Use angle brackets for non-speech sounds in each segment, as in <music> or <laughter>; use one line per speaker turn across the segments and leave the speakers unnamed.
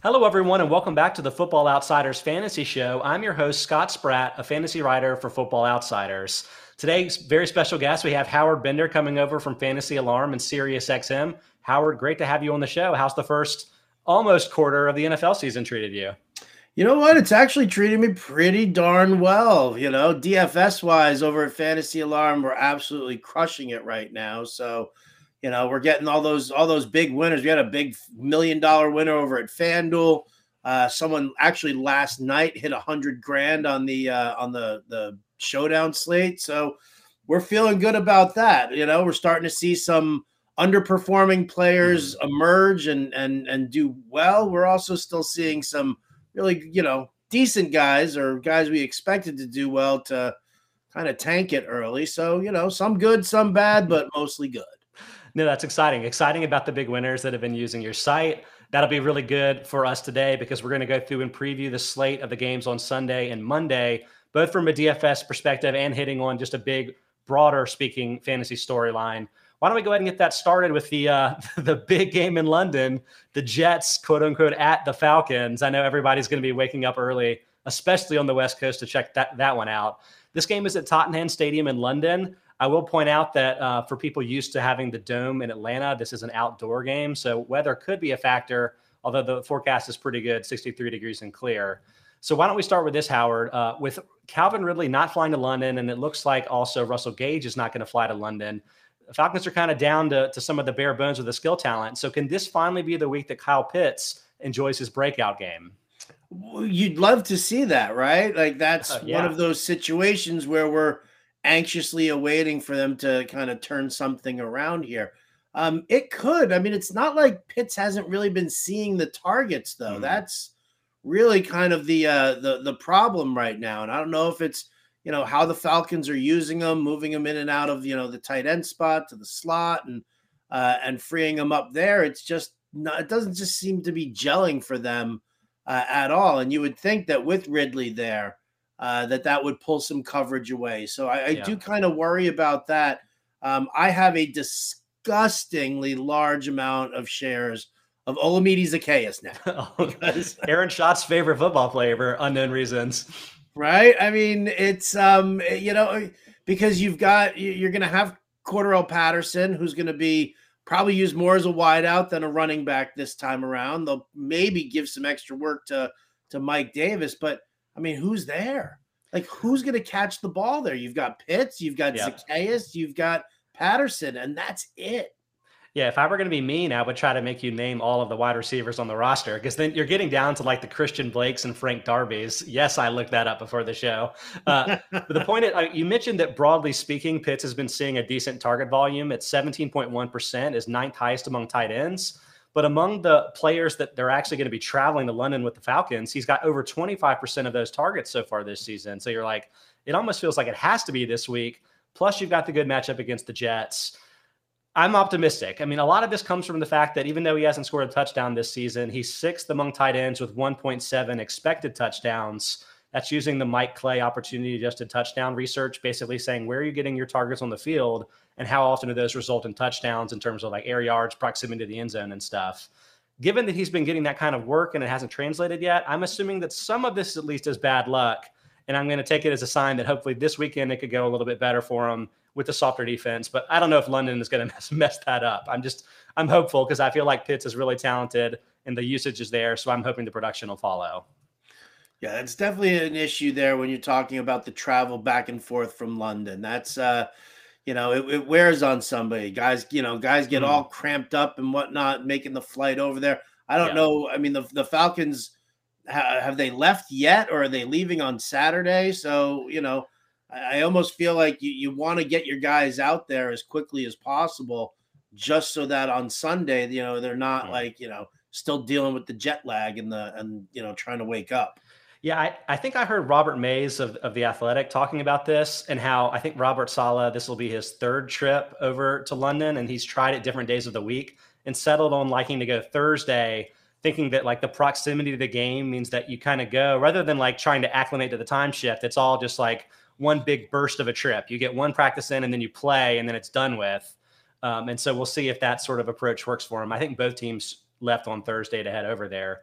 Hello, everyone, and welcome back to the Football Outsiders Fantasy Show. I'm your host, Scott Spratt, a fantasy writer for Football Outsiders. Today's very special guest, we have Howard Bender coming over from Fantasy Alarm and Sirius XM. Howard, great to have you on the show. How's the first almost quarter of the NFL season treated you?
You know what? It's actually treating me pretty darn well. You know, DFS wise over at Fantasy Alarm, we're absolutely crushing it right now. So, you know, we're getting all those all those big winners. We had a big million dollar winner over at FanDuel. Uh, someone actually last night hit a hundred grand on the uh, on the the showdown slate. So we're feeling good about that. You know, we're starting to see some underperforming players mm-hmm. emerge and and and do well. We're also still seeing some really you know decent guys or guys we expected to do well to kind of tank it early. So you know, some good, some bad, but mostly good.
No, that's exciting. Exciting about the big winners that have been using your site. That'll be really good for us today because we're going to go through and preview the slate of the games on Sunday and Monday, both from a DFS perspective and hitting on just a big, broader speaking fantasy storyline. Why don't we go ahead and get that started with the uh, <laughs> the big game in London, the Jets, quote unquote, at the Falcons. I know everybody's going to be waking up early, especially on the West Coast, to check that that one out. This game is at Tottenham Stadium in London. I will point out that uh, for people used to having the dome in Atlanta, this is an outdoor game, so weather could be a factor. Although the forecast is pretty good, 63 degrees and clear. So why don't we start with this, Howard? Uh, with Calvin Ridley not flying to London, and it looks like also Russell Gage is not going to fly to London. The Falcons are kind of down to, to some of the bare bones of the skill talent. So can this finally be the week that Kyle Pitts enjoys his breakout game?
You'd love to see that, right? Like that's uh, <laughs> yeah. one of those situations where we're anxiously awaiting for them to kind of turn something around here. Um, it could. I mean, it's not like Pitts hasn't really been seeing the targets though. Mm. That's really kind of the uh, the the problem right now. And I don't know if it's you know how the Falcons are using them, moving them in and out of you know the tight end spot to the slot and uh, and freeing them up there. It's just not, it doesn't just seem to be gelling for them uh, at all. And you would think that with Ridley there, uh, that that would pull some coverage away. So I, I yeah. do kind of worry about that. Um, I have a disgustingly large amount of shares of Olamide Zaccheaus now. <laughs>
because, <laughs> Aaron Schatz's favorite football player for unknown reasons.
Right? I mean, it's um, you know, because you've got you're going to have Cordarrelle Patterson, who's going to be probably used more as a wideout than a running back this time around. They'll maybe give some extra work to to Mike Davis, but I mean, who's there? Like, who's going to catch the ball there? You've got Pitts, you've got yep. Zaccheaus, you've got Patterson, and that's it.
Yeah, if I were going to be mean, I would try to make you name all of the wide receivers on the roster because then you're getting down to like the Christian Blakes and Frank Darby's. Yes, I looked that up before the show. Uh, but <laughs> the point is, uh, you mentioned that broadly speaking, Pitts has been seeing a decent target volume at 17.1%, is ninth highest among tight ends. But among the players that they're actually going to be traveling to London with the Falcons, he's got over 25% of those targets so far this season. So you're like, it almost feels like it has to be this week. Plus, you've got the good matchup against the Jets. I'm optimistic. I mean, a lot of this comes from the fact that even though he hasn't scored a touchdown this season, he's sixth among tight ends with 1.7 expected touchdowns. That's using the Mike Clay opportunity adjusted touchdown research, basically saying where are you getting your targets on the field and how often do those result in touchdowns in terms of like air yards, proximity to the end zone, and stuff. Given that he's been getting that kind of work and it hasn't translated yet, I'm assuming that some of this at least is bad luck. And I'm going to take it as a sign that hopefully this weekend it could go a little bit better for him with the softer defense. But I don't know if London is going <laughs> to mess, mess that up. I'm just, I'm hopeful because I feel like Pitts is really talented and the usage is there. So I'm hoping the production will follow.
Yeah, it's definitely an issue there when you're talking about the travel back and forth from London. That's uh you know, it, it wears on somebody. Guys, you know, guys get mm. all cramped up and whatnot, making the flight over there. I don't yeah. know. I mean, the the Falcons ha- have they left yet, or are they leaving on Saturday? So you know, I, I almost feel like you you want to get your guys out there as quickly as possible, just so that on Sunday, you know, they're not mm. like you know still dealing with the jet lag and the and you know trying to wake up.
Yeah, I, I think I heard Robert Mays of, of The Athletic talking about this and how I think Robert Saleh, this will be his third trip over to London, and he's tried it different days of the week and settled on liking to go Thursday, thinking that like the proximity to the game means that you kind of go rather than like trying to acclimate to the time shift. It's all just like one big burst of a trip. You get one practice in and then you play and then it's done with. Um, and so we'll see if that sort of approach works for him. I think both teams left on Thursday to head over there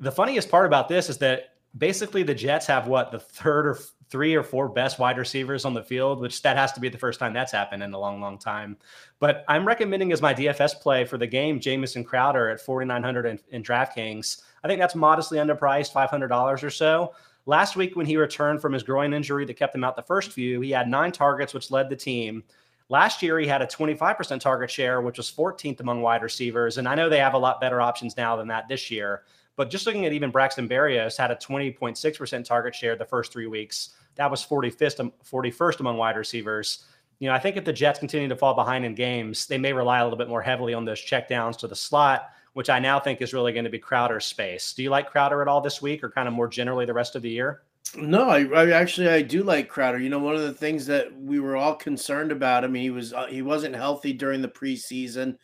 the funniest part about this is that basically the Jets have what the third or three or four best wide receivers on the field, which that has to be the first time that's happened in a long, long time. But I'm recommending as my DFS play for the game Jamison Crowder at 4,900 in, in DraftKings. I think that's modestly underpriced, $500 or so. Last week, when he returned from his groin injury that kept him out the first few, he had nine targets, which led the team. Last year, he had a 25% target share, which was 14th among wide receivers. And I know they have a lot better options now than that this year. But just looking at even Braxton Berrios had a 20.6% target share the first three weeks. That was 45th, 41st among wide receivers. You know, I think if the Jets continue to fall behind in games, they may rely a little bit more heavily on those checkdowns to the slot, which I now think is really going to be Crowder's space. Do you like Crowder at all this week or kind of more generally the rest of the year?
No, I, I, actually I do like Crowder. You know, one of the things that we were all concerned about. I mean, he was uh, he wasn't healthy during the preseason.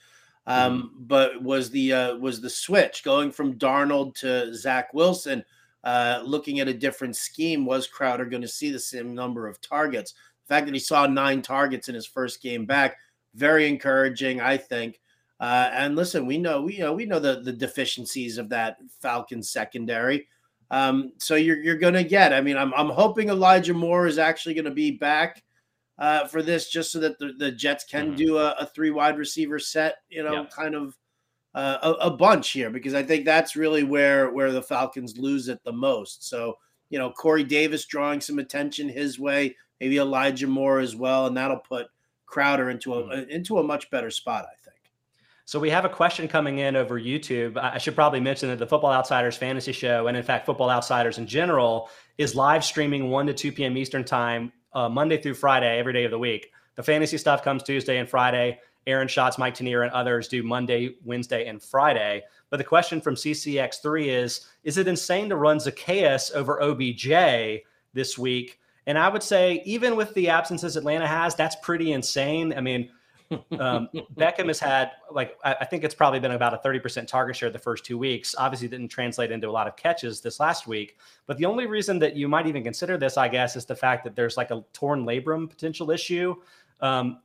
Um, mm-hmm. but was the uh, was the switch going from Darnold to Zach Wilson? Uh, looking at a different scheme, was Crowder going to see the same number of targets? The fact that he saw nine targets in his first game back, very encouraging, I think. Uh, and listen, we know we you know we know the the deficiencies of that Falcons secondary. Um, so you're you're gonna get. I mean, I'm I'm hoping Elijah Moore is actually going to be back uh, for this, just so that the, the Jets can mm-hmm. do a, a, three wide receiver set, you know, yep. kind of uh, a, a, bunch here, because I think that's really where where the Falcons lose it the most. So you know, Corey Davis drawing some attention his way, maybe Elijah Moore as well, and that'll put Crowder into a mm-hmm. into a much better spot, I think.
So we have a question coming in over YouTube. I should probably mention that the Football Outsiders Fantasy Show, and in fact, Football Outsiders in general, is live streaming 1 to 2 p.m. Eastern Time uh, Monday through Friday, every day of the week. The fantasy stuff comes Tuesday and Friday. Aaron Schatz, Mike Tanier, and others do Monday, Wednesday, and Friday. But the question from CCX3 is Is it insane to run Zaccheaus over OBJ this week? And I would say, even with the absences Atlanta has, that's pretty insane. I mean, um, Beckham has had like I, think it's probably been about a 30% target share the first two weeks. Obviously, didn't translate into a lot of catches this last week. But the only reason that you might even consider this, I guess, is the fact that there's like a torn labrum potential issue. Um,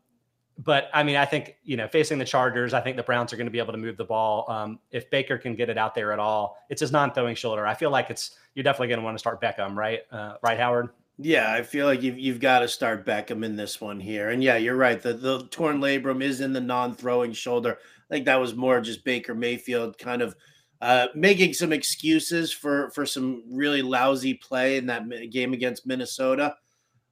but I mean, I think you know, facing the Chargers, I think the Browns are going to be able to move the ball. Um, if Baker can get it out there at all, it's his non-throwing shoulder. I feel like it's you're definitely going to want to start Beckham, right? Uh, right, Howard.
Yeah, I feel like you've, you've got to start Beckham in this one here. And yeah, you're right. The, the torn labrum is in the non throwing shoulder. I think that was more just Baker Mayfield kind of uh, making some excuses for, for some really lousy play in that game against Minnesota.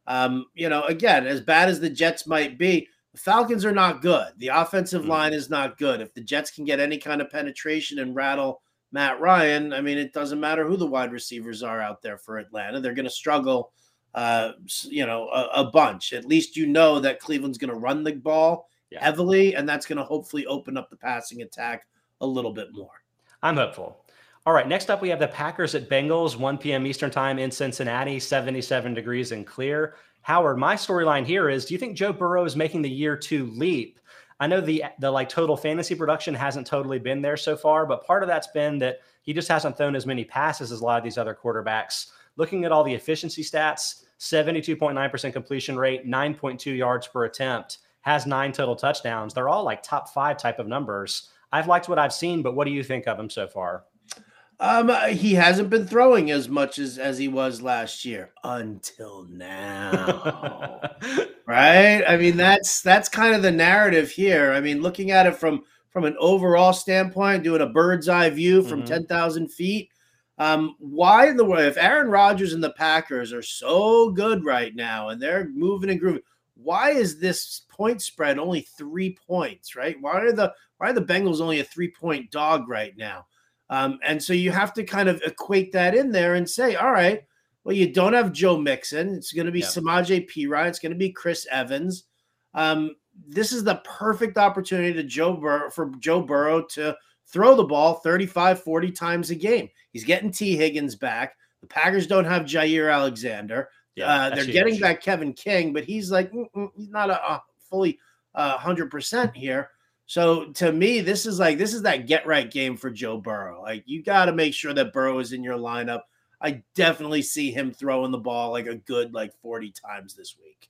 Um, you know, again, as bad as the Jets might be, the Falcons are not good. The offensive mm-hmm. line is not good. If the Jets can get any kind of penetration and rattle Matt Ryan, I mean, it doesn't matter who the wide receivers are out there for Atlanta. They're going to struggle uh, you know, a, a, bunch. At least you know that Cleveland's going to run the ball yeah. heavily, and that's going to hopefully open up the passing attack a little bit more.
I'm hopeful. All right, next up we have the Packers at Bengals, 1 p.m. Eastern Time in Cincinnati, 77 degrees and clear. Howard, my storyline here is: Do you think Joe Burrow is making the year two leap? I know the the like total fantasy production hasn't totally been there so far, but part of that's been that he just hasn't thrown as many passes as a lot of these other quarterbacks looking at all the efficiency stats 72.9% completion rate, 9.2 yards per attempt, has nine total touchdowns. They're all like top five type of numbers. I've liked what I've seen, but what do you think of him so far?
Um, uh, he hasn't been throwing as much as as he was last year until now, <laughs> right? I mean, that's that's kind of the narrative here. I mean, looking at it from from an overall standpoint, doing a bird's eye view from mm-hmm. ten thousand feet, um, why in the world, if Aaron Rodgers and the Packers are so good right now and they're moving and grooving, why is this point spread only three points? Right? Why are the why are the Bengals only a three point dog right now? Um, and so you have to kind of equate that in there and say, all right, well, you don't have Joe Mixon. It's going to be yep. Samaje Perine. It's going to be Chris Evans. Um, this is the perfect opportunity to Joe Bur- for Joe Burrow to throw the ball 35, 40 times a game. He's getting Tee Higgins back. The Packers don't have Jaire Alexander. Yeah, uh, they're getting huge. back Kevin King, but he's like, he's not a, a fully uh, 100% here. So to me, this is like, this is that get right game for Joe Burrow. Like, you got to make sure that Burrow is in your lineup. I definitely see him throwing the ball like a good, like 40 times this week.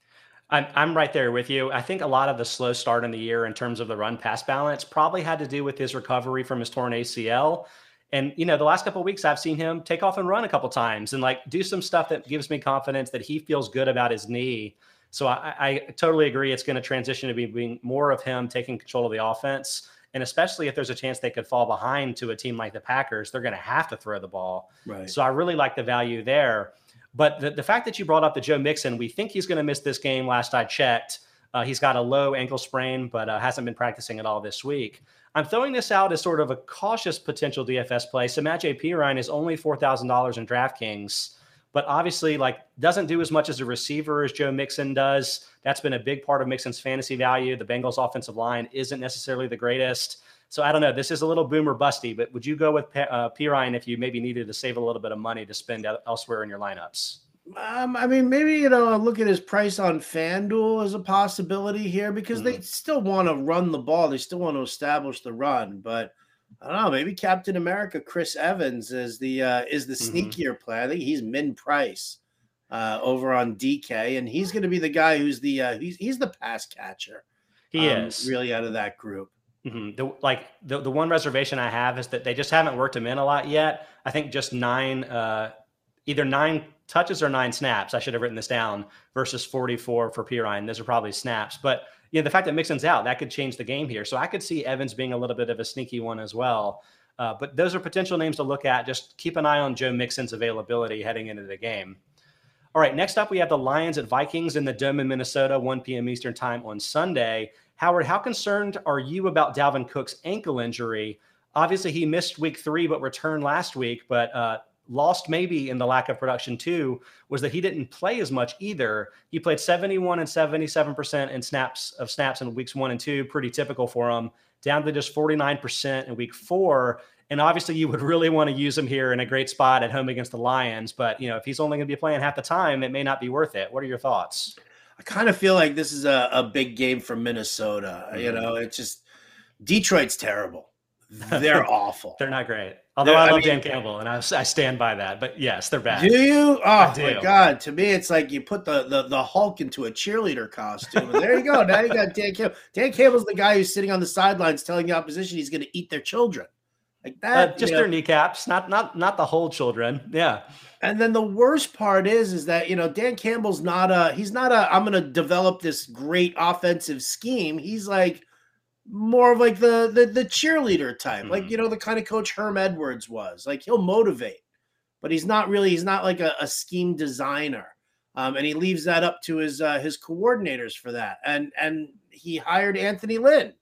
I'm, I'm right there with you. I think a lot of the slow start in the year in terms of the run pass balance probably had to do with his recovery from his torn ACL. And you know, the last couple weeks I've seen him take off and run a couple times and like do some stuff that gives me confidence that he feels good about his knee. So I, I totally agree. It's going to transition to be being more of him taking control of the offense. And especially if there's a chance they could fall behind to a team like the Packers, they're going to have to throw the ball. Right. So I really like the value there. But the, the fact that you brought up the Joe Mixon, we think he's going to miss this game. Last I checked, uh, he's got a low ankle sprain, but uh, hasn't been practicing at all this week. I'm throwing this out as sort of a cautious potential DFS play. Samaje Perine is only $4,000 in DraftKings, but obviously, like, doesn't do as much as a receiver as Joe Mixon does. That's been a big part of Mixon's fantasy value. The Bengals' offensive line isn't necessarily the greatest. So I don't know. This is a little boomer busty, but would you go with uh, Perine if you maybe needed to save a little bit of money to spend elsewhere in your lineups?
Um, I mean, maybe you know, look at his price on FanDuel as a possibility here because mm-hmm. they still want to run the ball. They still want to establish the run, but I don't know. Maybe Captain America Chris Evans is the uh, is the mm-hmm. sneakier play. I think he's min price uh, over on DK, and he's going to be the guy who's the uh, he's he's the pass catcher.
He um, is
really out of that group.
Mm-hmm. The, like the, the one reservation I have is that they just haven't worked him in a lot yet. I think just nine, uh, either nine touches or nine snaps. I should have written this down versus 44 for Perine. Those are probably snaps, but you know, the fact that Mixon's out, that could change the game here. So I could see Evans being a little bit of a sneaky one as well. Uh, but those are potential names to look at. Just keep an eye on Joe Mixon's availability heading into the game. All right, next up, we have the Lions at Vikings in the Dome in Minnesota, 1 p.m. Eastern Time on Sunday. Howard, how concerned are you about Dalvin Cook's ankle injury? Obviously, he missed week three, but returned last week. But uh, lost maybe in the lack of production too was that he didn't play as much either. He played 71 and 77% in snaps of snaps in weeks one and two, pretty typical for him, down to just 49% in week four. And obviously, you would really want to use him here in a great spot at home against the Lions. But you know, if he's only going to be playing half the time, it may not be worth it. What are your thoughts?
I kind of feel like this is a, a big game for Minnesota. Mm-hmm. You know, it's just Detroit's terrible. They're <laughs> awful.
They're not great. Although I love I mean, Dan Campbell and I, I, stand by that. But yes, they're bad.
Do you? Oh do. my god! To me, it's like you put the, the the Hulk into a cheerleader costume. And there you go. now you got Dan Campbell. Dan Campbell's the guy who's sitting on the sidelines telling the opposition he's going to eat their children. Like that.
Uh, just their know. kneecaps, not not not the whole children. Yeah.
And then the worst part is, is that you know Dan Campbell's not a he's not a I'm going to develop this great offensive scheme. He's like more of like the the, the cheerleader type, mm-hmm. like you know the kind of coach Herm Edwards was. Like he'll motivate, but he's not really he's not like a, a scheme designer. Um, and he leaves that up to his uh, his coordinators for that. And and he hired Anthony Lynn,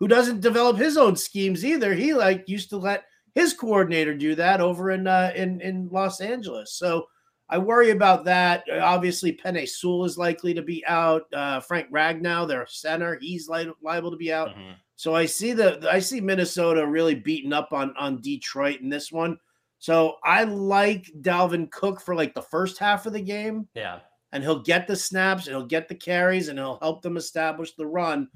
who doesn't develop his own schemes either. He like used to let his coordinator do that over in uh, in in Los Angeles. So I worry about that. Obviously, Penei Sewell is likely to be out. Uh, Frank Ragnow, their center, he's li- liable to be out. Mm-hmm. So I see the I see Minnesota really beating up on on Detroit in this one. So I like Dalvin Cook for like the first half of the game.
Yeah.
And he'll get the snaps and he'll get the carries and he'll help them establish the run.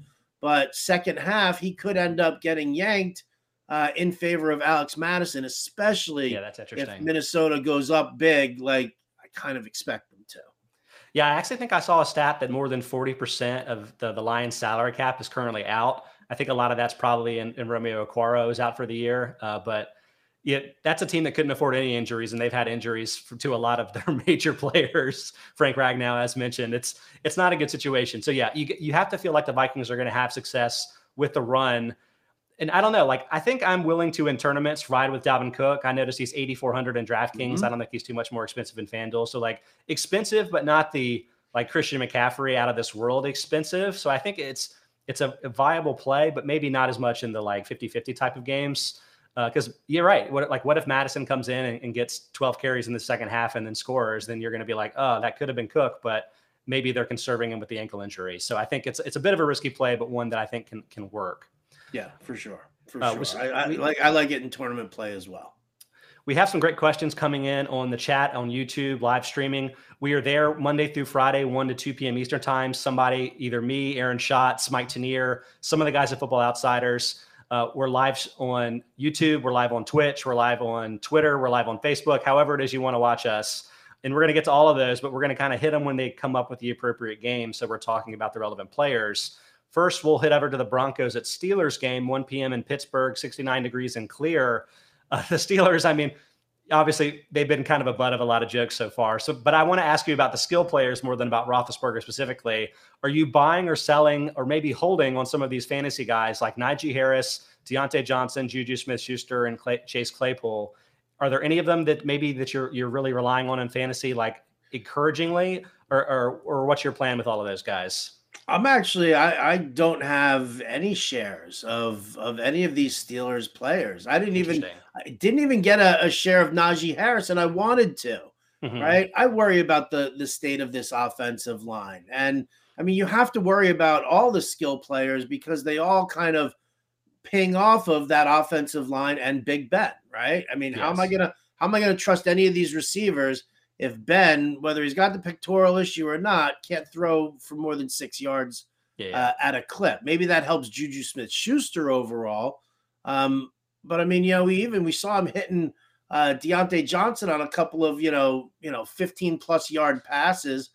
But second half, he could end up getting yanked uh, in favor of Alex Mattison, especially
yeah, that's interesting.
if Minnesota goes up big. Like I kind of expect them to.
Yeah, I actually think I saw a stat that more than 40% of the, the Lions salary cap is currently out. I think a lot of that's probably in, in Romeo Okwara is out for the year. Uh, but yeah, that's a team that couldn't afford any injuries, and they've had injuries for, to a lot of their <laughs> major players. Frank Ragnow, as mentioned, it's it's not a good situation. So yeah, you you have to feel like the Vikings are going to have success with the run and I don't know, like I think I'm willing to in tournaments ride with Dalvin Cook. I noticed he's 8,400 in DraftKings. Mm-hmm. I don't think he's too much more expensive in FanDuel. So like expensive, but not the like Christian McCaffrey out of this world expensive. So I think it's it's a, a viable play, but maybe not as much in the like 50-50 type of games. Because uh, you're right. What like what if Mattison comes in and, and gets 12 carries in the second half and then scores? Then you're going to be like, oh, that could have been Cook, but maybe they're conserving him with the ankle injury. So I think it's it's a bit of a risky play, but one that I think can can work.
Yeah, for sure. For uh, sure. I, I, like I like it in tournament play as well.
We have some great questions coming in on the chat on YouTube live streaming. We are there Monday through Friday, 1 to 2 p.m. Eastern time. Somebody, either me, Aaron Schatz, Mike Tanier, some of the guys at Football Outsiders. Uh, we're live on YouTube. We're live on Twitch. We're live on Twitter. We're live on Facebook. However, it is you want to watch us. And we're going to get to all of those, but we're going to kind of hit them when they come up with the appropriate game. So we're talking about the relevant players. First, we'll head over to the Broncos at Steelers game, 1 p.m. in Pittsburgh, 69 degrees and clear. Uh, <laughs> the Steelers, I mean, obviously they've been kind of a butt of a lot of jokes so far. So, but I want to ask you about the skill players more than about Roethlisberger specifically. Are you buying or selling or maybe holding on some of these fantasy guys like Najee Harris, Diontae Johnson, Juju Smith-Schuster, and Clay, Chase Claypool? Are there any of them that maybe that you're you're really relying on in fantasy, like encouragingly, or or, or what's your plan with all of those guys?
I'm actually I, I don't have any shares of of any of these Steelers players. I didn't even I didn't even get a, a, share of Najee Harris, and I wanted to. Mm-hmm. Right, I worry about the the state of this offensive line, and I mean you have to worry about all the skill players because they all kind of ping off of that offensive line and Big Ben. Right? I mean, yes. how am I gonna how am I gonna trust any of these receivers? If Ben, whether he's got the pectoral issue or not, can't throw for more than six yards yeah, yeah. Uh, at a clip. Maybe that helps Juju Smith Schuster overall. Um, but I mean, you know, we even we saw him hitting uh, Diontae Johnson on a couple of you know, you know, 15 plus yard passes.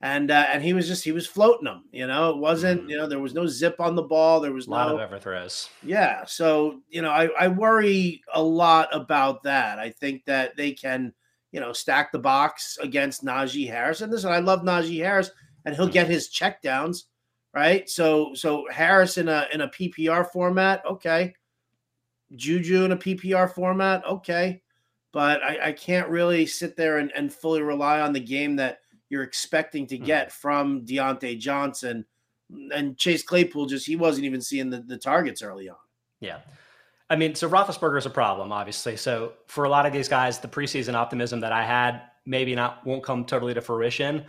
And uh, and he was just he was floating them, you know. It wasn't, mm-hmm. you know, there was no zip on the ball. There was
a lot
no,
of overthrows.
Yeah, so you know, I, I worry a lot about that. I think that they can you know, stack the box against Najee Harris. And listen, I love Najee Harris, and he'll get his checkdowns, right? So, so Harris in a in a PPR format, okay. Juju in a PPR format, okay. But I, I can't really sit there and, and fully rely on the game that you're expecting to hmm. get from Diontae Johnson and Chase Claypool. Just he wasn't even seeing the, the targets early on.
Yeah. I mean, so Roethlisberger is a problem, obviously. So for a lot of these guys, the preseason optimism that I had maybe not won't come totally to fruition.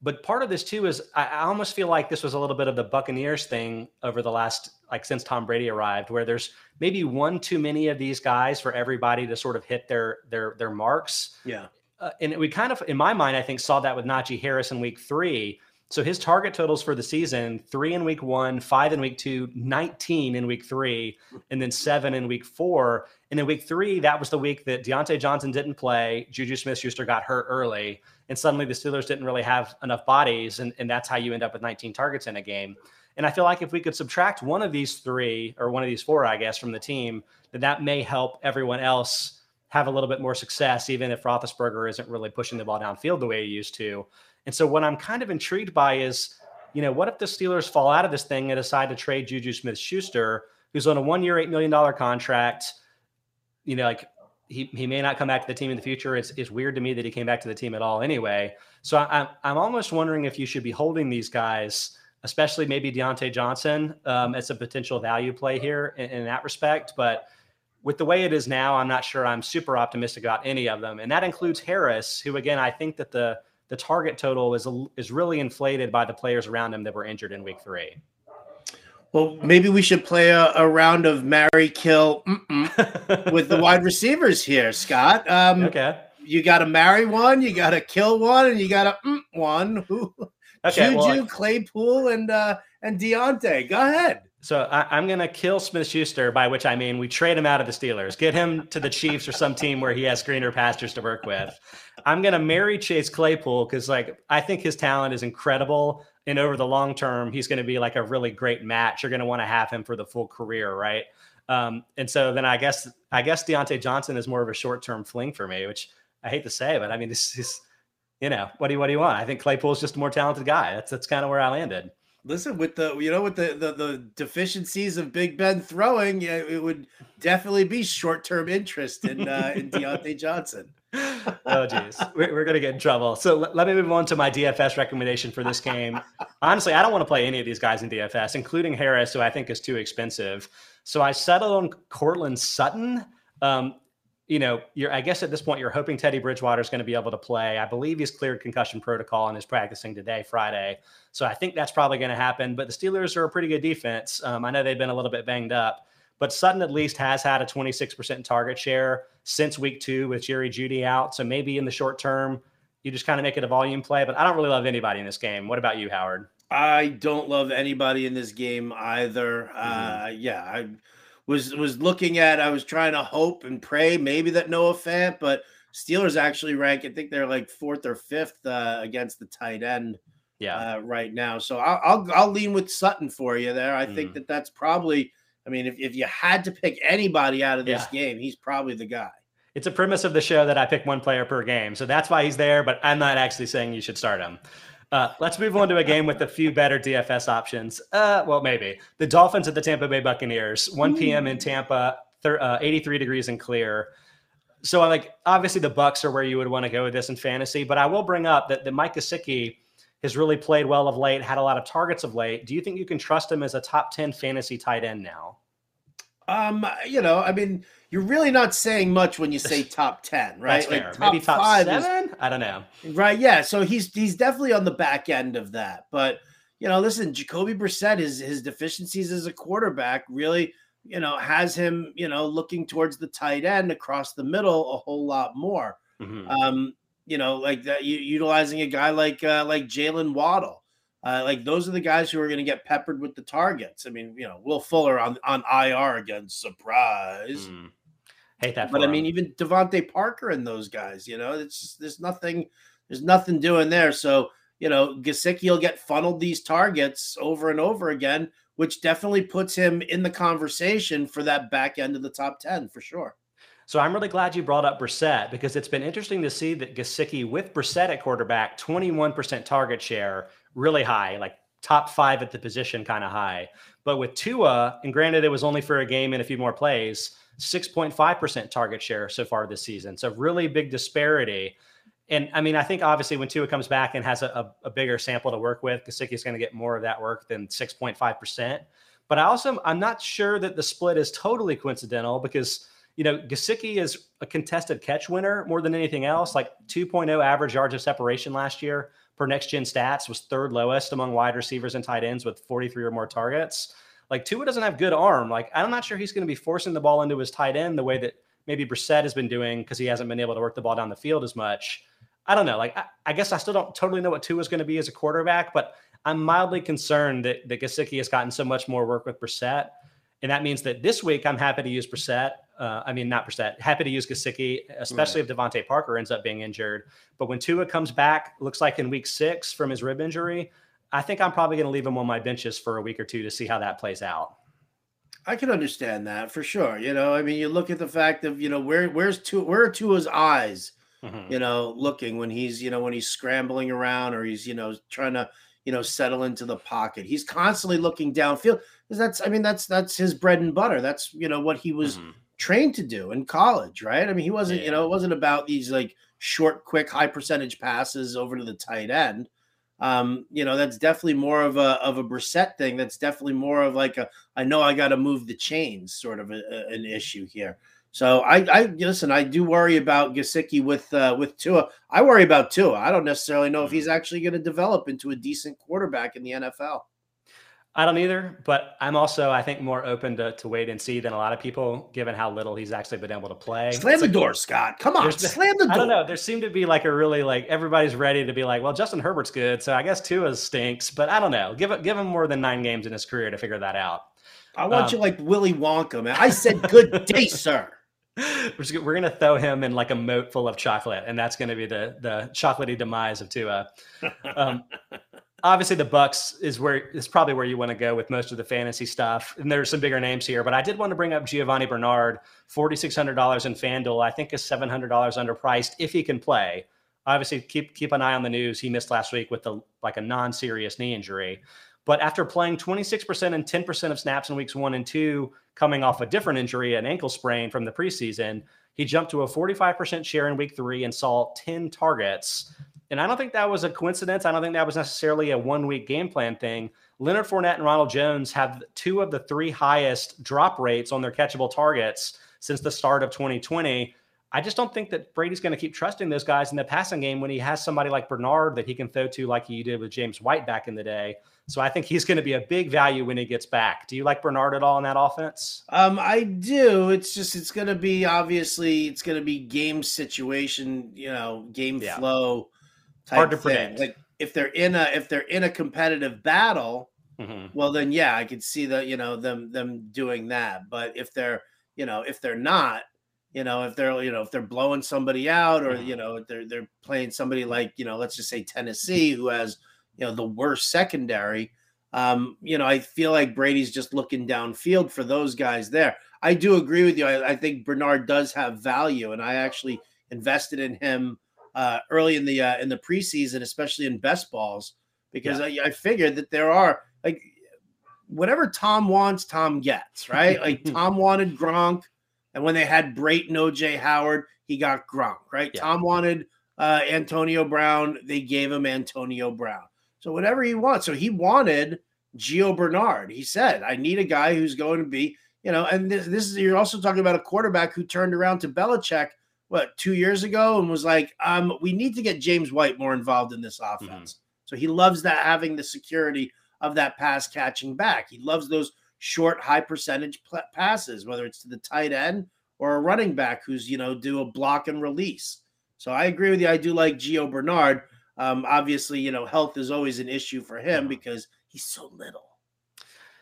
But part of this too is I, I almost feel like this was a little bit of the Buccaneers thing over the last like since Tom Brady arrived, where there's maybe one too many of these guys for everybody to sort of hit their their their marks.
Yeah.
Uh, and we kind of, in my mind, I think saw that with Najee Harris in Week Three so his target totals for the season three in week one, five in week two, 19 in week three, and then seven in week four. And in week three, that was the week that Diontae Johnson didn't play. Juju Smith Schuster got hurt early. And suddenly the Steelers didn't really have enough bodies. And, and that's how you end up with 19 targets in a game. And I feel like if we could subtract one of these three or one of these four, I guess, from the team, that that may help everyone else have a little bit more success, even if Roethlisberger isn't really pushing the ball downfield the way he used to. And so what I'm kind of intrigued by is, you know, what if the Steelers fall out of this thing and decide to trade Juju Smith Schuster, who's on a one year, $8 million contract? You know, like he, he may not come back to the team in the future. It's, it's weird to me that he came back to the team at all anyway. So I, I'm, I'm almost wondering if you should be holding these guys, especially maybe Diontae Johnson um, as a potential value play here in, in that respect. But with the way it is now, I'm not sure I'm super optimistic about any of them. And that includes Harris, who, again, I think that the the target total is is really inflated by the players around him that were injured in week three.
Well, maybe we should play a, a round of marry kill <laughs> with the wide receivers here, Scott. Um,
okay.
You got to marry one, you got to kill one, and you got to mm, one. Who? Okay, Juju, well, Claypool, and uh, and Diontae. Go ahead.
So I, am going to kill Smith Schuster, by which I mean we trade him out of the Steelers, get him to the Chiefs or some team where he has greener pastures to work with. I'm going to marry Chase Claypool because, like, I think his talent is incredible. And over the long term, he's going to be like a really great match. You're going to want to have him for the full career, right? Um, and so then I guess I guess Diontae Johnson is more of a short term fling for me, which I hate to say, but I mean, this is, you know, what do you what do you want? I think Claypool's just a more talented guy. That's that's kind of where I landed.
Listen, with the you know with the, the the deficiencies of Big Ben throwing, yeah, it would definitely be short term interest in uh, in <laughs> Diontae Johnson.
oh geez, we're, we're gonna get in trouble. So let, let me move on to my DFS recommendation for this game. <laughs> Honestly, I don't want to play any of these guys in DFS, including Harris, who I think is too expensive. So I settled on Courtland Sutton. Um, you know, you're I guess at this point you're hoping Teddy Bridgewater is going to be able to play. I believe he's cleared concussion protocol and is practicing today, Friday. So I think that's probably going to happen. But the Steelers are a pretty good defense. Um, I know they've been a little bit banged up, but Sutton at least has had a 26% target share since week two with Jerry Jeudy out. So maybe in the short term, you just kind of make it a volume play. But I don't really love anybody in this game. What about you, Howard?
I don't love anybody in this game either. Mm-hmm. Uh, yeah, I was was looking at. I was trying to hope and pray maybe that Noah Fant, but Steelers actually rank. I think they're like fourth or fifth uh, against the tight end.
Yeah,
uh, right now. So I'll, I'll, I'll lean with Sutton for you there. I mm. think that that's probably I mean, if, if you had to pick anybody out of this yeah. game, he's probably the guy.
It's a premise of the show that I pick one player per game. So that's why he's there, but I'm not actually saying you should start him. Uh, let's move on to a game with a few better DFS options. Uh, well, maybe the Dolphins at the Tampa Bay Buccaneers, 1 p.m. in Tampa, thir- uh, 83 degrees and clear. So, I like, obviously, the Bucks are where you would want to go with this in fantasy. But I will bring up that the Mike Gesicki has really played well of late, had a lot of targets of late. Do you think you can trust him as a top 10 fantasy tight end now?
Um, you know, I mean, you're really not saying much when you say <laughs> top 10, right?
That's like fair. Top Maybe top five seven? Is, I don't know.
Right. Yeah. So he's he's definitely on the back end of that. But you know, listen, Jacoby Brissett, his his deficiencies as a quarterback really, you know, has him, you know, looking towards the tight end across the middle a whole lot more. Mm-hmm. Um, you know, like that, utilizing a guy like uh, like Jaylen Waddle. Uh, like those are the guys who are going to get peppered with the targets. I mean, you know, Will Fuller on on IR again, surprise. Mm.
Hate that.
But I mean, even DeVante Parker and those guys, you know, it's just, there's nothing, there's nothing doing there. So you know, Gesicki will get funneled these targets over and over again, which definitely puts him in the conversation for that back end of the top ten for sure.
So I'm really glad you brought up Brissett because it's been interesting to see that Gesicki with Brissett at quarterback, 21% target share, really high, like top five at the position, kind of high. But with Tua, and granted it was only for a game and a few more plays, 6.5% target share so far this season. So really big disparity. And I mean, I think obviously when Tua comes back and has a, a, bigger sample to work with, Gesicki is going to get more of that work than 6.5%. But I also, I'm not sure that the split is totally coincidental because – you know, Gesicki is a contested catch winner more than anything else. Like 2.0 average yards of separation last year per next gen stats was third lowest among wide receivers and tight ends with 43 or more targets. Like Tua doesn't have good arm. Like I'm not sure he's going to be forcing the ball into his tight end the way that maybe Brissett has been doing because he hasn't been able to work the ball down the field as much. I don't know. Like I, I guess I still don't totally know what Tua is going to be as a quarterback, but I'm mildly concerned that that Gesicki has gotten so much more work with Brissett. And that means that this week I'm happy to use Brissett. Uh, I mean, not Brissett. Happy to use Gesicki, especially right. if DeVante Parker ends up being injured. But when Tua comes back, looks like in week six from his rib injury, I think I'm probably going to leave him on my benches for a week or two to see how that plays out.
I can understand that for sure. You know, I mean, you look at the fact of you know where where's Tua, where are Tua's eyes, mm-hmm. you know, looking when he's you know when he's scrambling around or he's you know trying to you know settle into the pocket. He's constantly looking downfield because that's I mean that's that's his bread and butter. That's you know what he was mm-hmm. trained to do in college, right? I mean he wasn't yeah. you know it wasn't about these like short, quick, high percentage passes over to the tight end. Um, you know that's definitely more of a of a Brissett thing. That's definitely more of like a I know I got to move the chains sort of a, a, an issue here. So I, I listen. I do worry about Gesicki with uh, with Tua. I worry about Tua. I don't necessarily know if he's actually going to develop into a decent quarterback in the NFL.
I don't either, but I'm also, I think, more open to, to wait and see than a lot of people, given how little he's actually been able to play.
Slam it's the like, door, Scott. Come on, slam the door. <laughs>
I don't know. There seemed to be like a really like everybody's ready to be like, well, Justin Herbert's good, so I guess Tua stinks, but I don't know. Give it, give him more than nine games in his career to figure that out.
I want um, you like Willy Wonka, man. I said, "Good day, <laughs> sir."
We're, we're gonna throw him in like a moat full of chocolate, and that's gonna be the the chocolatey demise of Tua. Um, obviously the Bucks is where is probably where you want to go with most of the fantasy stuff. And there's some bigger names here, but I did want to bring up Giovani Bernard, forty six hundred dollars in FanDuel. I think is seven hundred dollars underpriced if he can play. Obviously, keep keep an eye on the news. He missed last week with the like a non serious knee injury. But after playing 26% and 10% of snaps in weeks one and two, coming off a different injury, an ankle sprain from the preseason, he jumped to a 45% share in week three and saw 10 targets. And I don't think that was a coincidence. I don't think that was necessarily a one week game plan thing. Leonard Fournette and Ronald Jones have two of the three highest drop rates on their catchable targets since the start of 2020. I just don't think that Brady's going to keep trusting those guys in the passing game when he has somebody like Bernard that he can throw to, like he did with James White back in the day. So I think he's going to be a big value when he gets back. Do you like Bernard at all in that offense?
Um, I do. It's just it's going to be obviously it's going to be game situation, you know, game yeah. flow
hard to thing. predict.
Like if they're in a if they're in a competitive battle, mm-hmm. well then yeah, I could see that you know them them doing that. But if they're you know if they're not, you know if they're you know if they're blowing somebody out or mm-hmm. you know they're they're playing somebody like you know let's just say Tennessee who has you know the worst secondary. Um, you know, I feel like Brady's just looking downfield for those guys there. I do agree with you. I, I think Bernard does have value, and I actually invested in him uh, early in the uh, in the preseason, especially in best balls, because yeah. I, I figured that there are like whatever Tom wants, Tom gets, right? <laughs> like Tom wanted Gronk, and when they had Brayton OJ Howard, he got Gronk, right? Yeah. Tom wanted uh, Antonio Brown, they gave him Antonio Brown. So whatever he wants. So he wanted Gio Bernard. He said, I need a guy who's going to be, you know, and this, this is you're also talking about a quarterback who turned around to Belichick what two years ago and was like, um, we need to get James White more involved in this offense. Mm-hmm. So he loves that having the security of that pass catching back. He loves those short, high percentage passes, whether it's to the tight end or a running back who's you know do a block and release. So I agree with you. I do like Gio Bernard. Um, obviously, you know, health is always an issue for him because he's so little.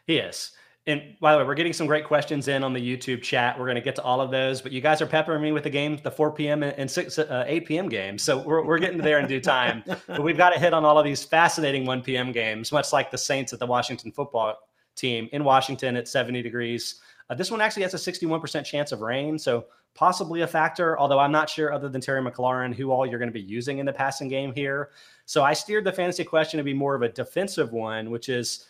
He is. And by the way, we're getting some great questions in on the YouTube chat. We're going to get to all of those, but you guys are peppering me with the games, the 4 p.m. and 6, uh, 8 p.m. games. So we're, we're getting there in due time. <laughs> but we've got to hit on all of these fascinating 1 p.m. games, much like the Saints at the Washington football team in Washington at 70 degrees. Uh, this one actually has a 61% chance of rain. So possibly a factor, although I'm not sure, other than Terry McLaurin, who all you're going to be using in the passing game here. So I steered the fantasy question to be more of a defensive one, which is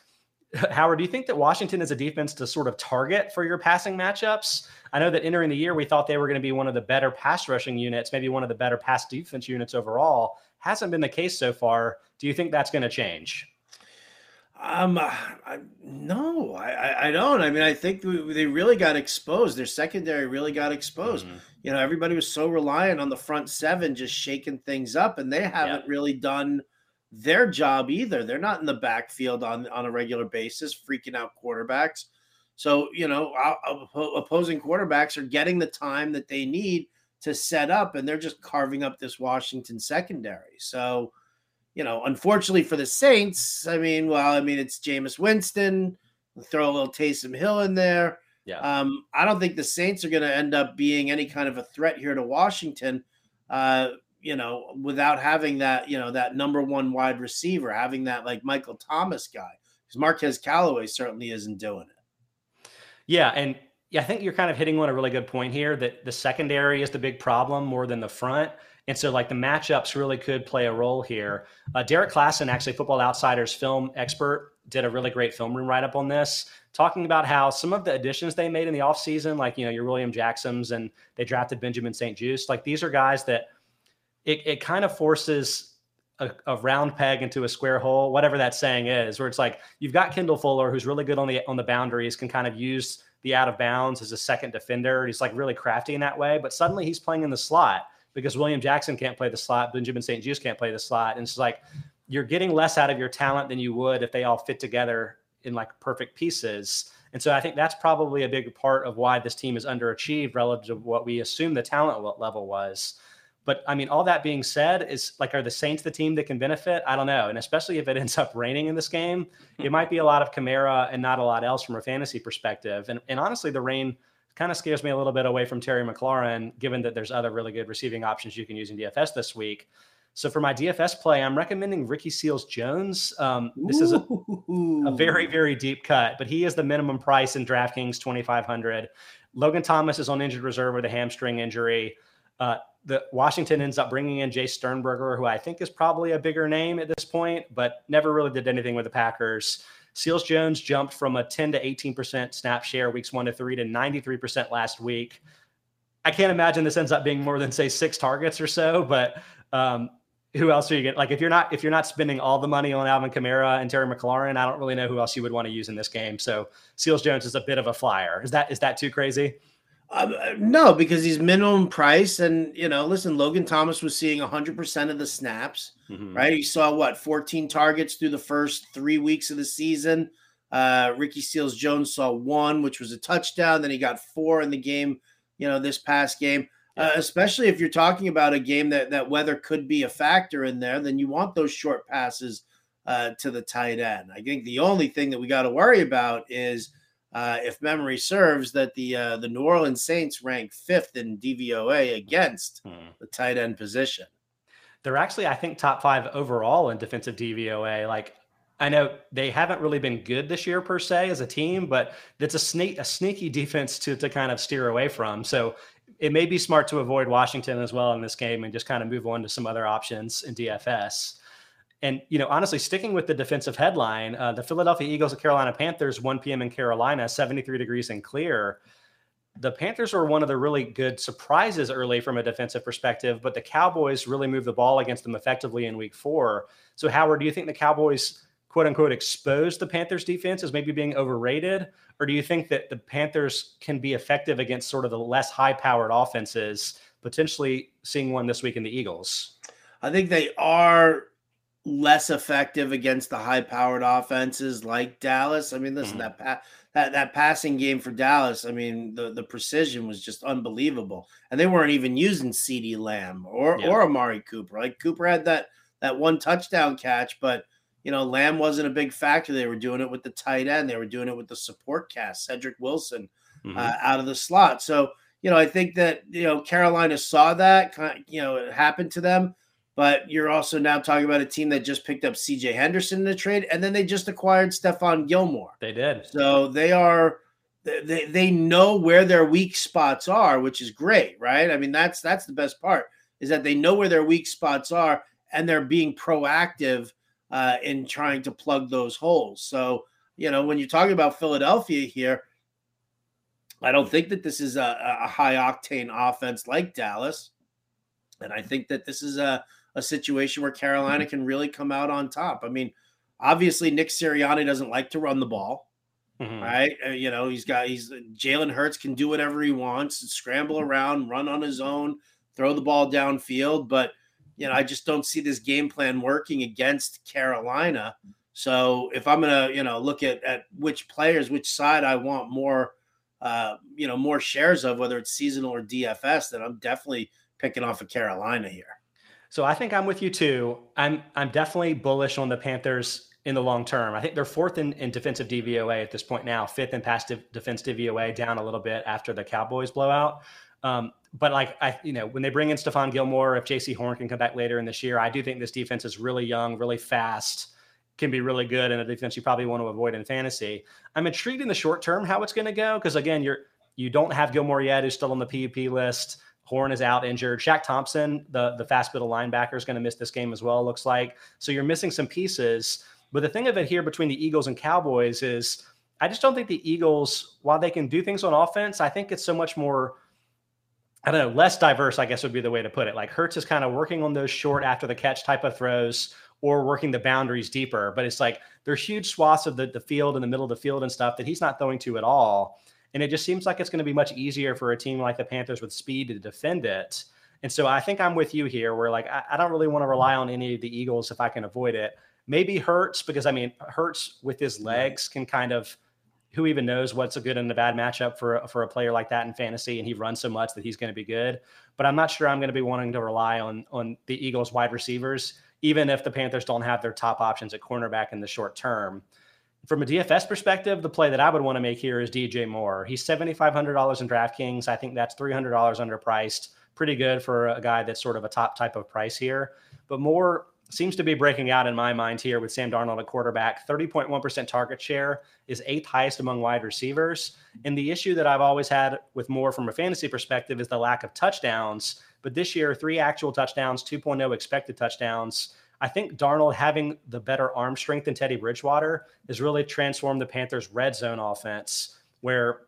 Howard, do you think that Washington is a defense to sort of target for your passing matchups? I know that entering the year, we thought they were going to be one of the better pass rushing units, maybe one of the better pass defense units overall. Hasn't been the case so far. Do you think that's going to change?
Um, I, no, I, I don't. I mean, I think they really got exposed. Their secondary really got exposed. Mm-hmm. You know, everybody was so reliant on the front seven, just shaking things up, and they haven't really done – their job either. They're not in the backfield on on a regular basis, freaking out quarterbacks. So you know, opposing quarterbacks are getting the time that they need to set up, and they're just carving up this Washington secondary. So, you know, unfortunately for the Saints, I mean, well, I mean, it's Jameis Winston. throw a little Taysom Hill in there. Yeah. Um, I don't think the Saints are going to end up being any kind of a threat here to Washington. Uh, you know, without having that, you know, that number one wide receiver, having that like Michael Thomas guy, because Marquez Callaway certainly isn't doing it.
Yeah, and yeah, I think you're kind of hitting on a really good point here that the secondary is the big problem more than the front. And so, like, the matchups really could play a role here. Uh, Derrik Klassen, actually, Football Outsiders film expert, did a really great film room write up on this, talking about how some of the additions they made in the offseason, like, you know, your William Jacksons and they drafted Benjamin St. Juste, like, these are guys that it, it kind of forces a, a, round peg into a square hole, whatever that saying is, where it's like you've got Kendall Fuller, who's really good on the on the boundaries, can kind of use the out of bounds as a second defender. He's like really crafty in that way, but suddenly he's playing in the slot because William Jackson can't play the slot, Benjamin St-Juste can't play the slot, and it's like you're getting less out of your talent than you would if they all fit together in like perfect pieces. And so I think that's probably a big part of why this team is underachieved relative to what we assumed the talent level was. But I mean, all that being said, is like, are the Saints the team that can benefit? I don't know. And especially if it ends up raining in this game, it might be a lot of Kamara and not a lot else from a fantasy perspective. And, and honestly, the rain kind of scares me a little bit away from Terry McLaurin, given that there's other really good receiving options you can use in DFS this week. So for my DFS play, I'm recommending Ricky Seals Jones. Um, this is a, a, very, very deep cut, but he is the minimum price in DraftKings 2,500. Logan Thomas is on injured reserve with a hamstring injury. Uh, the Washington ends up bringing in Jace Sternberger, who I think is probably a bigger name at this point, but never really did anything with the Packers. Seals Jones jumped from a 10 to 18% snap share weeks one to three to 93% last week. I can't imagine this ends up being more than say six targets or so, but um, who else are you getting? Like if you're not if you're not spending all the money on Alvin Kamara and Terry McLaurin, I don't really know who else you would want to use in this game. So Seals Jones is a bit of a flyer. Is that is that too crazy?
Uh, no, because he's minimum price, and you know, listen, Logan Thomas was seeing 100% of the snaps, mm-hmm. right? He saw what 14 targets through the first three weeks of the season. Uh, Ricky Seals Jones saw one, which was a touchdown. Then he got four in the game, you know, this past game. Uh, especially if you're talking about a game that that weather could be a factor in there, then you want those short passes uh, to the tight end. I think the only thing that we got to worry about is uh, if memory serves, that the uh, the New Orleans Saints rank fifth in DVOA against hmm. the tight end position.
They're actually, I think, top five overall in defensive DVOA. Like I know they haven't really been good this year per se as a team, but it's a sneak a sneaky <laughs> defense to to kind of steer away from. So it may be smart to avoid Washington as well in this game and just kind of move on to some other options in DFS. And you know, honestly, sticking with the defensive headline, uh, the Philadelphia Eagles and Carolina Panthers, 1 p.m. in Carolina, 73 degrees and clear. The Panthers were one of the really good surprises early from a defensive perspective, but the Cowboys really moved the ball against them effectively in Week Four. So, Howard, do you think the Cowboys quote unquote exposed the Panthers defense as maybe being overrated? Or do you think that the Panthers can be effective against sort of the less high powered offenses, potentially seeing one this week in the Eagles?
I think they are less effective against the high powered offenses like Dallas. I mean, listen, mm-hmm. that pa- that that passing game for Dallas, I mean, the the precision was just unbelievable. And they weren't even using CeeDee Lamb or yeah. or Amari Cooper. Like Cooper had that that one touchdown catch, but you know, Lamb wasn't a big factor. They were doing it with the tight end. They were doing it with the support cast, Cedric Wilson, mm-hmm. uh, out of the slot. So, you know, I think that you know Carolina saw that. You know, it happened to them. But you're also now talking about a team that just picked up CJ Henderson in the trade, and then they just acquired Stephon Gilmore.
They did.
So they are they they know where their weak spots are, which is great, right? I mean, that's that's the best part is that they know where their weak spots are and they're being proactive uh, in trying to plug those holes. So, you know, when you're talking about Philadelphia here, I don't think that this is a, a high octane offense like Dallas. And I think that this is a, a situation where Carolina can really come out on top. I mean, obviously, Nick Sirianni doesn't like to run the ball. Mm-hmm. Right, uh, you know he's got he's Jalen Hurts can do whatever he wants, scramble around, run on his own, throw the ball downfield. But you know, I just don't see this game plan working against Carolina. So if I'm gonna, you know, look at at which players, which side I want more, uh, you know, more shares of, whether it's seasonal or DFS, then I'm definitely picking off of Carolina here.
So I think I'm with you too. I'm I'm definitely bullish on the Panthers in the long term. I think they're fourth in, in defensive DVOA at this point now, fifth in pass defense DVOA, down a little bit after the Cowboys blowout. Um, but like I, you know, when they bring in Stephon Gilmore, if Jaycee Horn can come back later in this year, I do think this defense is really young, really fast, can be really good, and a defense you probably want to avoid in fantasy. I'm intrigued in the short term how it's going to go because again, you're you don't have Gilmore yet, who's still on the PUP list. Horn is out injured. Shaq Thompson, the the fast middle linebacker, is going to miss this game as well. Looks like so you're missing some pieces. But the thing of it here between the Eagles and Cowboys is, I just don't think the Eagles, while they can do things on offense, I think it's so much more I don't know, less diverse, I guess would be the way to put it. Like Hurts is kind of working on those short after the catch type of throws or working the boundaries deeper. But it's like there's huge swaths of the, the field in the middle of the field and stuff that he's not throwing to at all. And it just seems like it's going to be much easier for a team like the Panthers with speed to defend it. And so I think I'm with you here, where like I, I don't really want to rely on any of the Eagles if I can avoid it. Maybe Hurts, because I mean, Hurts with his legs can kind of who even knows what's a good and a bad matchup for for a player like that in fantasy, and he runs so much that he's going to be good. But I'm not sure I'm going to be wanting to rely on on the Eagles wide receivers, even if the Panthers don't have their top options at cornerback in the short term. From a DFS perspective, the play that I would want to make here is DJ Moore. He's $7,500 in DraftKings. I think that's $300 underpriced. Pretty good for a guy that's sort of a top type of price here. But Moore seems to be breaking out in my mind here with Sam Darnold at quarterback. 30.1% target share is eighth highest among wide receivers. And the issue that I've always had with Moore from a fantasy perspective is the lack of touchdowns. But this year, three actual touchdowns, 2.0 expected touchdowns. I think Darnold having the better arm strength than Teddy Bridgewater has really transformed the Panthers' red zone offense, where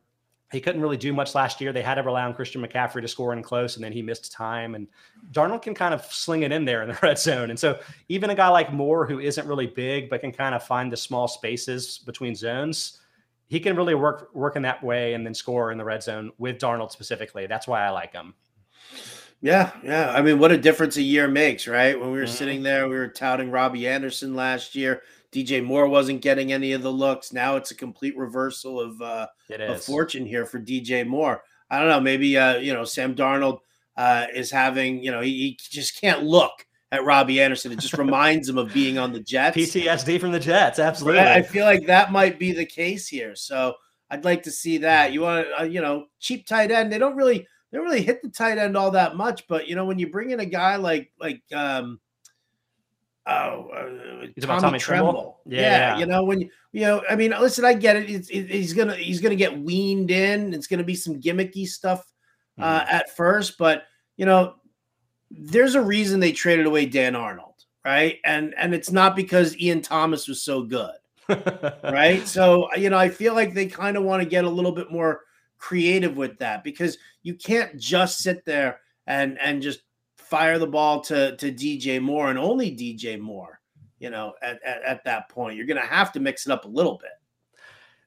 he couldn't really do much last year. They had to rely on Christian McCaffrey to score in close, and then he missed time. And Darnold can kind of sling it in there in the <laughs> red zone. And so even a guy like Moore, who isn't really big but can kind of find the small spaces between zones, he can really work work in that way and then score in the red zone with Darnold specifically. That's why I like him.
Yeah, yeah. I mean, what a difference a year makes, right? When we were mm-hmm. sitting there, we were touting Robbie Anderson last year. DJ Moore wasn't getting any of the looks. Now it's a complete reversal of uh, of fortune here for DJ Moore. I don't know. Maybe uh, you know Sam Darnold uh, is having you know he, he just can't look at Robbie Anderson. It just <laughs> reminds him of being on the Jets.
PTSD from the Jets. Absolutely.
I feel like that might be the case here. So I'd like to see that. You want uh, you know cheap tight end. They don't really they don't really hit the tight end all that much, but you know when you bring in a guy like like um, oh, uh, Tommy, Tommy Tremble.
Yeah, yeah,
yeah, you know when you, you know, I mean, listen, I get it. It's, it. He's gonna he's gonna get weaned in. It's gonna be some gimmicky stuff uh, mm. at first, but you know, there's a reason they traded away Dan Arnold, right? And and it's not because Ian Thomas was so good, <laughs> right? So you know, I feel like they kind of want to get a little bit more creative with that because you can't just sit there and and just fire the ball to to DJ Moore and only DJ Moore, you know, at, at, at that point. You're gonna have to mix it up a little bit.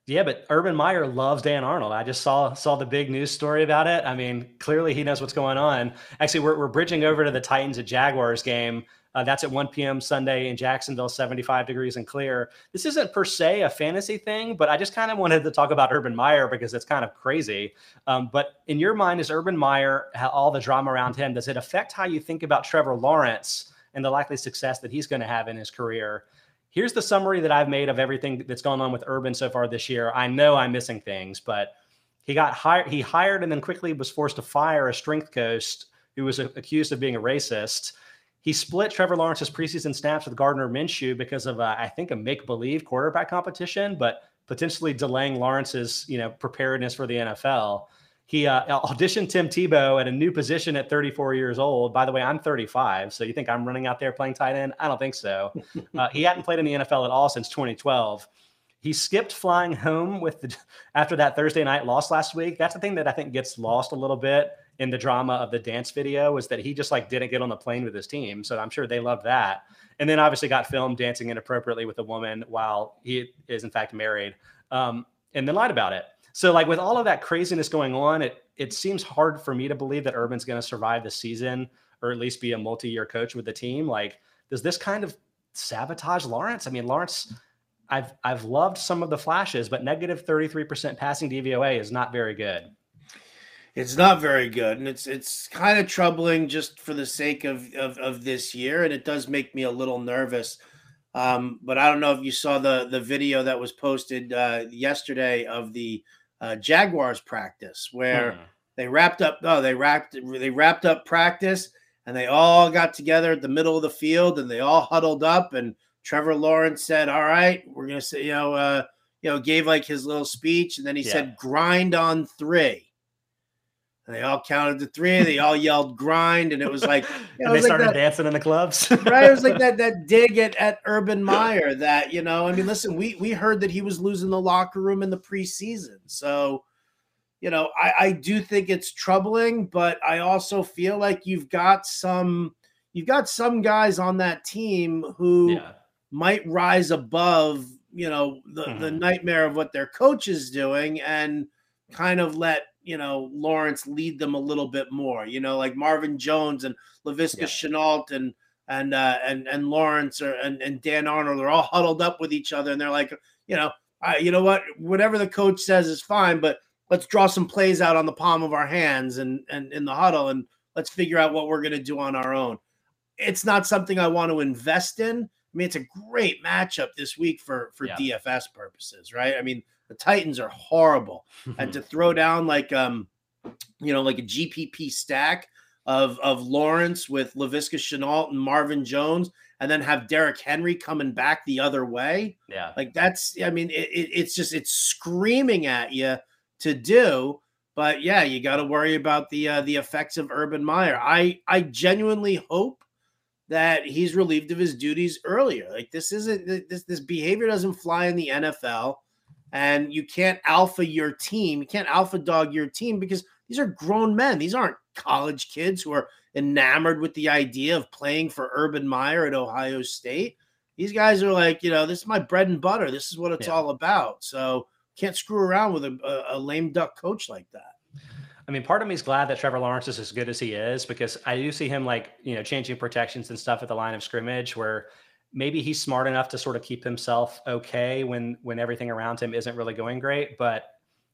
Yeah, but Urban Meyer loves Dan Arnold. I just saw saw the big news story about it. I mean, clearly he knows what's going on. Actually, we're, we're bridging over to the Titans at Jaguars game. Uh, that's at 1 p.m. Sunday in Jacksonville, 75 degrees and clear. This isn't per se a fantasy thing, but I just kind of wanted to talk about Urban Meyer because it's kind of crazy. Um, but in your mind, is Urban Meyer, all the drama around him, does it affect how you think about Trevor Lawrence and the likely success that he's going to have in his career? here's the summary that I've made of everything that's gone on with Urban so far this year. I know I'm missing things, but he got hired. He hired and then quickly was forced to fire a strength coach who was accused of being a racist. He split Trevor Lawrence's preseason snaps with Gardner Minshew because of, I think, a make-believe quarterback competition, but potentially delaying Lawrence's, you know, preparedness for the NFL. He uh, auditioned Tim Tebow at a new position at 34 years old. By the way, I'm 35. So you think I'm running out there playing tight end? I don't think so. <laughs> Uh, he hadn't played in the NFL at all since 2012. He skipped flying home with the <laughs> after that Thursday night loss last week. That's the thing that I think gets lost a little bit in the drama of the dance video was that he just like didn't get on the plane with his team. So I'm sure they loved that. And then obviously got filmed dancing inappropriately with a woman while he is in fact married. Um, and then lied about it. So like with all of that craziness going on, it it seems hard for me to believe that Urban's going to survive the season or at least be a multi-year coach with the team. Like, does this kind of sabotage Lawrence? I mean, Lawrence, I've I've loved some of the flashes, but negative 33% passing DVOA is not very good.
It's not very good, and it's it's kind of troubling just for the sake of of, of this year, and it does make me a little nervous. Um, but I don't know if you saw the the video that was posted uh, yesterday of the uh, Jaguars practice where hmm. they wrapped up. Oh, they wrapped they wrapped up practice and they all got together at the middle of the field and they all huddled up. And Trevor Lawrence said, "All right, we're gonna say, you know, uh, you know, gave like his little speech, and then he yeah. said, grind on three. And they all counted to three. They all yelled grind, and it was like <laughs>
and they started like that, dancing in the clubs. <laughs>
right? It was like that <laughs> that dig at, at Urban Meyer. That you know, I mean, listen, we we heard that he was losing the locker room in the preseason, so you know, I, I do think it's troubling, but I also feel like you've got some you've got some guys on that team who yeah. might rise above, you know, the, mm-hmm. the nightmare of what their coach is doing and kind of let you know Lawrence lead them a little bit more. You know, like Marvin Jones and Laviska yeah. Shenault and and uh, and and Lawrence or and, and Dan Arnold they're all <laughs> huddled up with each other, and they're like, you know, you know what, whatever the coach says is fine, but let's draw some plays out on the palm of our hands and and in the huddle, and let's figure out what we're going to do on our own. It's not something I want to invest in. I mean, it's a great matchup this week for for yeah. DFS purposes, right? I mean, the Titans are horrible, and to <laughs> throw down like um, you know, like a GPP stack of of Lawrence with Laviska Shenault and Marvin Jones, and then have Derrick Henry coming back the other way.
Yeah,
like that's. I mean, it, it, it's just it's screaming at you to do. But yeah, you got to worry about the uh, the effects of Urban Meyer. I I genuinely hope that he's relieved of his duties earlier. Like this isn't this this behavior doesn't fly in the NFL and you can't alpha your team. You can't alpha dog your team because these are grown men. These aren't college kids who are enamored with the idea of playing for Urban Meyer at Ohio State. These guys are like, you know, this is my bread and butter. This is what it's yeah. all about. So can't screw around with a, a, a lame duck coach like that.
I mean, part of me is glad that Trevor Lawrence is as good as he is because I do see him like, you know, changing protections and stuff at the line of scrimmage where maybe he's smart enough to sort of keep himself okay when when everything around him isn't really going great. But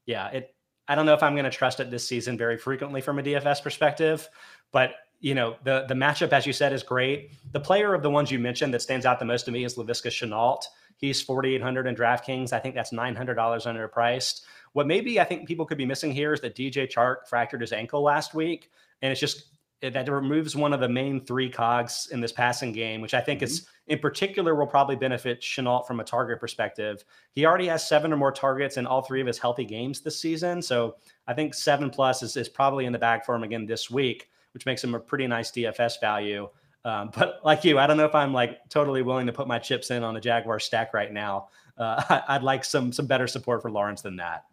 yeah, it I don't know if I'm going to trust it this season very frequently from a DFS perspective. But you know, the the matchup, as you said, is great. The player of the ones you mentioned that stands out the most to me is Laviska Shenault. He's 4,800 in DraftKings. I think that's $900 underpriced. What maybe I think people could be missing here is that DJ Chark fractured his ankle last week, and it's just that removes one of the main three cogs in this passing game, which I think mm-hmm. is in particular will probably benefit Shenault from a target perspective. He already has seven or more targets in all three of his healthy games this season. So I think seven plus is, is probably in the bag for him again this week, which makes him a pretty nice DFS value. Um, <laughs> but like you, I don't know if I'm like totally willing to put my chips in on the Jaguar stack right now. Uh, <laughs> I, would like some some better support for Lawrence than that.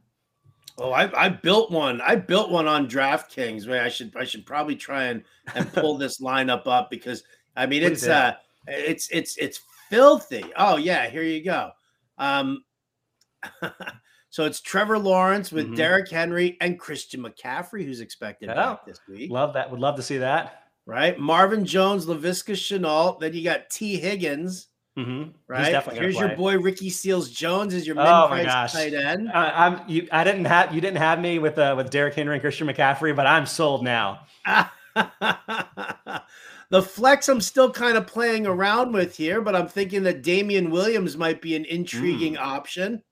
Oh, I, I built one. I built one on DraftKings. Man, I should I should probably try and and pull <laughs> this lineup up because I mean it's uh it's it's it's filthy. Oh yeah, here you go. Um, <laughs> so it's Trevor Lawrence with mm-hmm. Derrick Henry and Christian McCaffrey, who's expected oh, back this week.
Love that. Would love to see that.
Right, Marvin Jones, Laviska Shenault. Then you got Tee Higgins.
Mm-hmm.
Right. Here's your boy Ricky Seals Jones is your oh my gosh. tight end.
Uh, I'm you. I didn't have you didn't have me with uh, with Derrick Henry and Christian McCaffrey, but I'm sold now. <laughs>
the flex I'm still kind of playing around with here, but I'm thinking that Damien Williams might be an intriguing mm. option.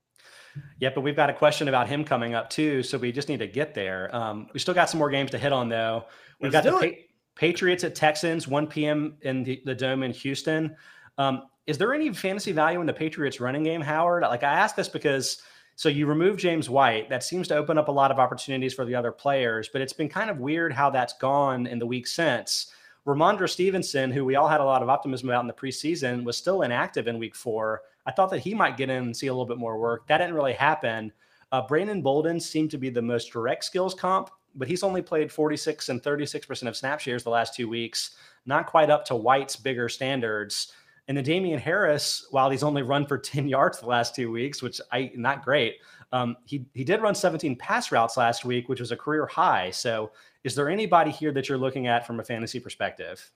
Yeah, but we've got a question about him coming up too, so we just need to get there. Um, we still got some more games to hit on though. We've Let's got the pa- Patriots at Texans, 1 p.m. in the, the Dome in Houston. Um, is there any fantasy value in the Patriots running game, Howard? Like I ask this because so you remove James White, that seems to open up a lot of opportunities for the other players, but it's been kind of weird how that's gone in the week since. Rhamondre Stevenson, who we all had a lot of optimism about in the preseason, was still inactive in week four. I thought that he might get in and see a little bit more work. That didn't really happen. Uh, Brandon Bolden seemed to be the most direct skills comp, but he's only played 46 and 36% of snap shares the last two weeks, not quite up to White's bigger standards. And then Damien Harris, while he's only run for <laughs> 10 yards the last two weeks, which I not great, um, he he did run 17 pass routes last week, which was a career high. So, is there anybody here that you're looking at from a fantasy perspective?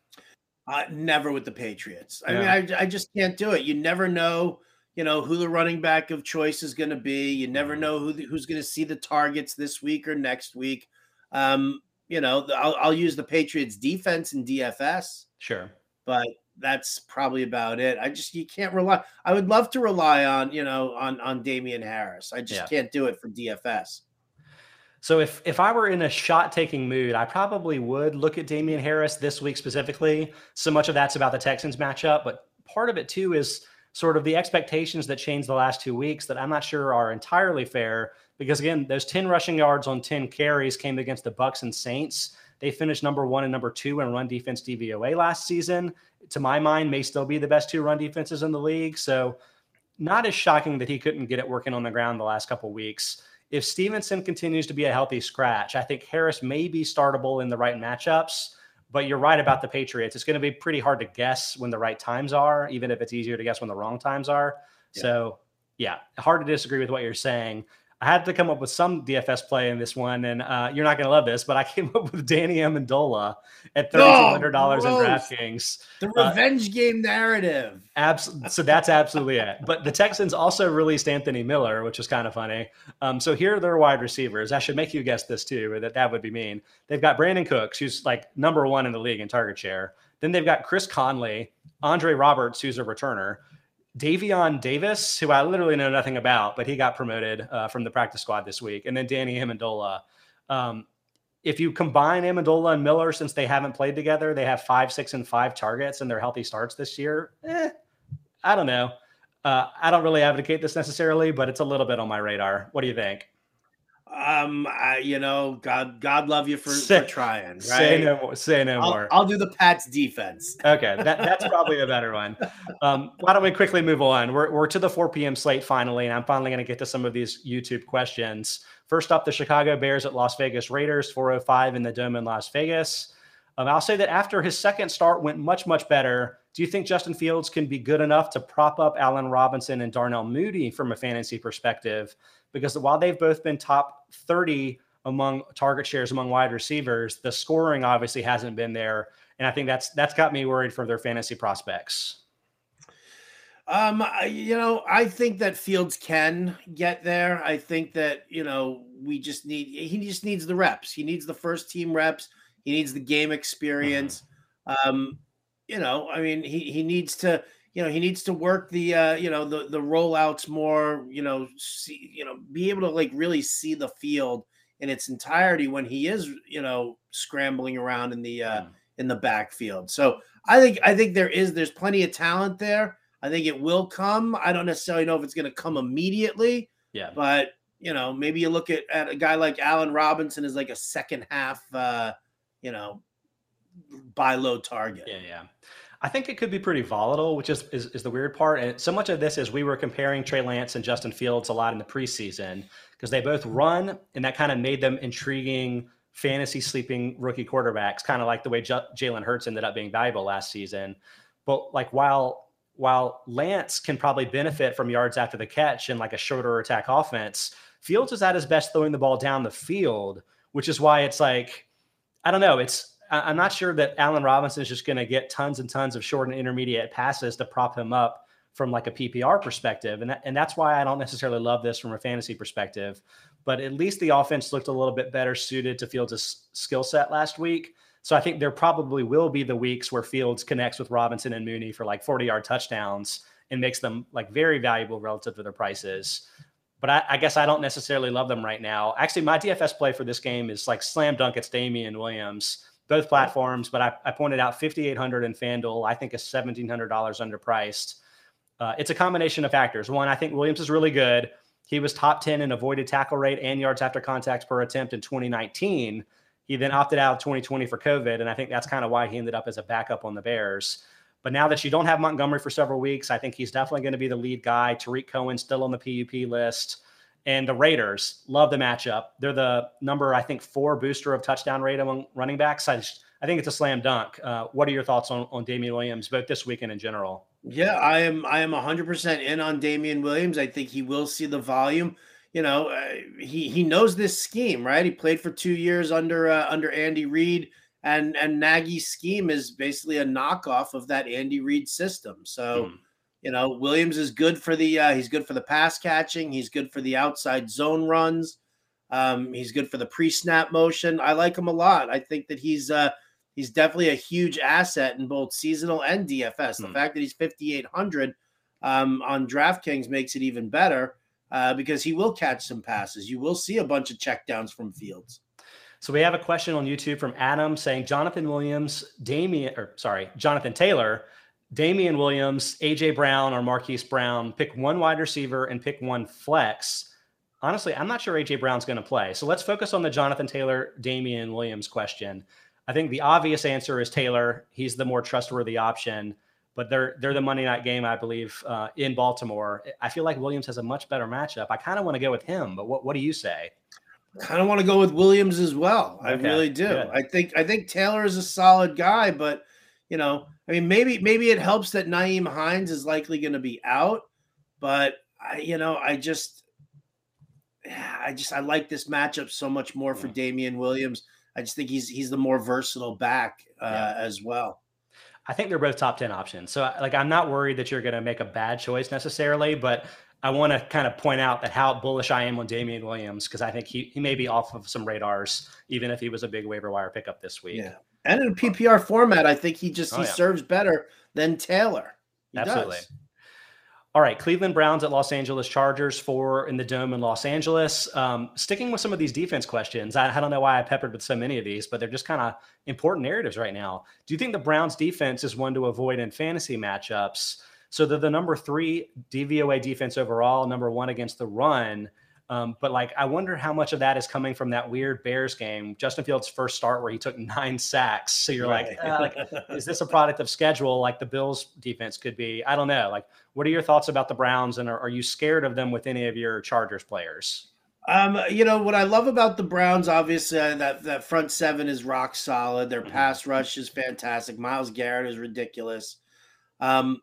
Uh, never with the Patriots. I yeah. mean, I, I just can't do it. You never know, you know, who the running back of choice is going to be. You never mm-hmm. know who the, who's going to see the targets this week or next week. Um, you know, I'll, I'll use the Patriots defense in DFS.
Sure,
but that's probably about it. I just you can't rely. I would love to rely on you know on on Damien Harris. I just yeah. can't do it for DFS.
So if if I were in a shot taking mood, I probably would look at Damien Harris this week specifically. So much of that's about the Texans matchup, but part of it too is sort of the expectations that changed the last two weeks that I'm not sure are entirely fair. Because again, those 10 rushing yards on 10 carries came against the Bucs and Saints. They finished number one and number two in run defense DVOA last season. To my mind, may still be the best two run defenses in the league. So, not as shocking that he couldn't get it working on the ground the last couple weeks. If Stevenson continues to be a healthy scratch, I think Harris may be startable in the right matchups. But you're right about the Patriots. It's going to be pretty hard to guess when the right times are, even if it's easier to guess when the wrong times are. Yeah. So, yeah, hard to disagree with what you're saying. I had to come up with some DFS play in this one, and uh, you're not going to love this, but I came up with Danny Amendola at thirty two hundred dollars oh, in DraftKings.
The uh, revenge uh, game narrative.
Abs- so that's absolutely it. But the Texans also released Anthony Miller, which was kind of funny. Um, so here are their wide receivers. I should make you guess this too, that that would be mean. They've got Brandin Cooks, who's like number one in the league in target share. Then they've got Chris Conley, Andre Roberts, who's a returner. Davion Davis, who I literally know nothing about, but he got promoted uh, from the practice squad this week, and then Danny Amendola. Um, if you combine Amendola and Miller, since they haven't played together, they have five, six, and five targets and their healthy starts this year. Eh, I don't know. Uh, I don't really advocate this necessarily, but it's a little bit on my radar. What do you think?
Um, I, you know, God, God love you for, for trying. Right?
Say no more. Say no
I'll,
more.
I'll do the Pats defense.
okay, that, that's probably a better one. Um, why don't we quickly move on? We're we're to the 4 p.m. slate finally, and I'm finally going to get to some of these YouTube questions. First up, the Chicago Bears at Las Vegas Raiders, 405 in the Dome in Las Vegas. Um, I'll say that after his second start went much much better. Do you think Justin Fields can be good enough to prop up Allen Robinson and Darnell Mooney from a fantasy perspective? because while they've both been top 30 among target shares among wide receivers, the scoring obviously hasn't been there. And I think that's that's got me worried for their fantasy prospects.
Um, you know, I think that Fields can get there. I think that you know we just need he just needs the reps. He needs the first team reps. He needs the game experience. Mm-hmm. Um, you know, I mean, he he needs to you know he needs to work the uh you know the the rollouts more you know see you know be able to like really see the field in its entirety when he is, you know, scrambling around in the uh, mm. in the backfield. So I think I think there is there's plenty of talent there. I think it will come. I don't necessarily know if it's going to come immediately.
Yeah.
But you know, maybe you look at, at a guy like Allen Robinson as like a second half, uh, you know, buy low target.
Yeah, yeah. I think it could be pretty volatile, which is, is, is the weird part. And so much of this is we were comparing Trey Lance and Justin Fields a lot in the preseason because they both run, and that kind of made them intriguing fantasy sleeping rookie quarterbacks, kind of like the way J- Jalen Hurts ended up being valuable last season. But like while while Lance can probably benefit from yards after the catch and like a shorter attack offense, Fields is at his best throwing the ball down the field, which is why it's like I don't know. It's I'm not sure that Allen Robinson is just going to get tons and tons of short and intermediate passes to prop him up from like a PPR perspective. And, that, and that's why I don't necessarily love this from a fantasy perspective. But at least the offense looked a little bit better suited to Fields' skill set last week. So I think there probably will be the weeks where Fields connects with Robinson and Mooney for like 40 yard touchdowns and makes them like very valuable relative to their prices. But I, I, guess I don't necessarily love them right now. Actually, my DFS play for this game is like slam dunk. It's Damien Williams both platforms, but I, I pointed out 5,800 in FanDuel. I think is $1,700 underpriced. Uh, it's a combination of factors. One, I think Williams is really good. He was top 10 in avoided tackle rate and yards after contact per attempt in 2019. He then opted out of 2020 for COVID, and I think that's kind of why he ended up as a backup on the Bears. But now that you don't have Montgomery for several weeks, I think he's definitely going to be the lead guy. Tarik Cohen still on the PUP list. And the Raiders love the matchup. They're the number, I think, four booster of touchdown rate among running backs. I, just, I think it's a slam dunk. Uh, what are your thoughts on, on Damien Williams, both this weekend in general?
Yeah, I am. I am 100% in on Damien Williams. I think he will see the volume. You know, uh, he he knows this scheme, right? He played for two years under uh, under Andy Reid, and and Nagy's scheme is basically a knockoff of that Andy Reid system. So. Hmm you know, Williams is good for the uh, he's good for the pass catching. He's good for the outside zone runs. Um, he's good for the pre-snap motion. I like him a lot. I think that he's uh, he's definitely a huge asset in both seasonal and DFS. The hmm. fact that he's 5800 um, on DraftKings makes it even better uh, because he will catch some passes. You will see a bunch of checkdowns from Fields.
So we have a question on YouTube from Adam saying Jonathan Williams, Damien, or sorry, Jonathan Taylor Damien Williams, AJ Brown, or Marquise Brown. Pick one wide receiver and pick one flex. Honestly, I'm not sure AJ Brown's going to play. So let's focus on the Jonathan Taylor, Damien Williams question. I think the obvious answer is Taylor. He's the more trustworthy option, but they're they're the Monday night game, I believe, uh, in Baltimore. I feel like Williams has a much better matchup. I kind of want to go with him, but what what do you say?
I kind of want to go with Williams as well. I really do. Good. I think I think Taylor is a solid guy, but you know, I mean, maybe maybe it helps that Nyheim Hines is likely going to be out, but I, you know, I just, I just I like this matchup so much more for Damien Williams. I just think he's he's the more versatile back uh, yeah. as well.
I think they're both top ten options. So like, I'm not worried that you're going to make a bad choice necessarily, but I want to kind of point out that how bullish I am on Damien Williams because I think he, he may be off of some radars, even if he was a big waiver wire pickup this week.
Yeah. And in a PPR format, I think he just oh, he yeah. serves better than Taylor. He
Absolutely.
Does.
All right, Cleveland Browns at Los Angeles Chargers for in the dome in Los Angeles. Um, sticking with some of these defense questions, I, I, don't know why I peppered with so many of these, but they're just kind of important narratives right now. Do you think the Browns defense is one to avoid in fantasy matchups? So they're the number three DVOA defense overall, number one against the run. Um, but like, I wonder how much of that is coming from that weird Bears game, Justin Fields' first start where he took nine sacks. So you're right. like, uh, like, <laughs> is this a product of schedule like the Bills' defense could be? I don't know. Like, what are your thoughts about the Browns, and are, are you scared of them with any of your Chargers players?
Um, you know what I love about the Browns, obviously uh, that that front seven is rock solid. Their mm-hmm. pass rush is fantastic. Myles Garrett is ridiculous. Um,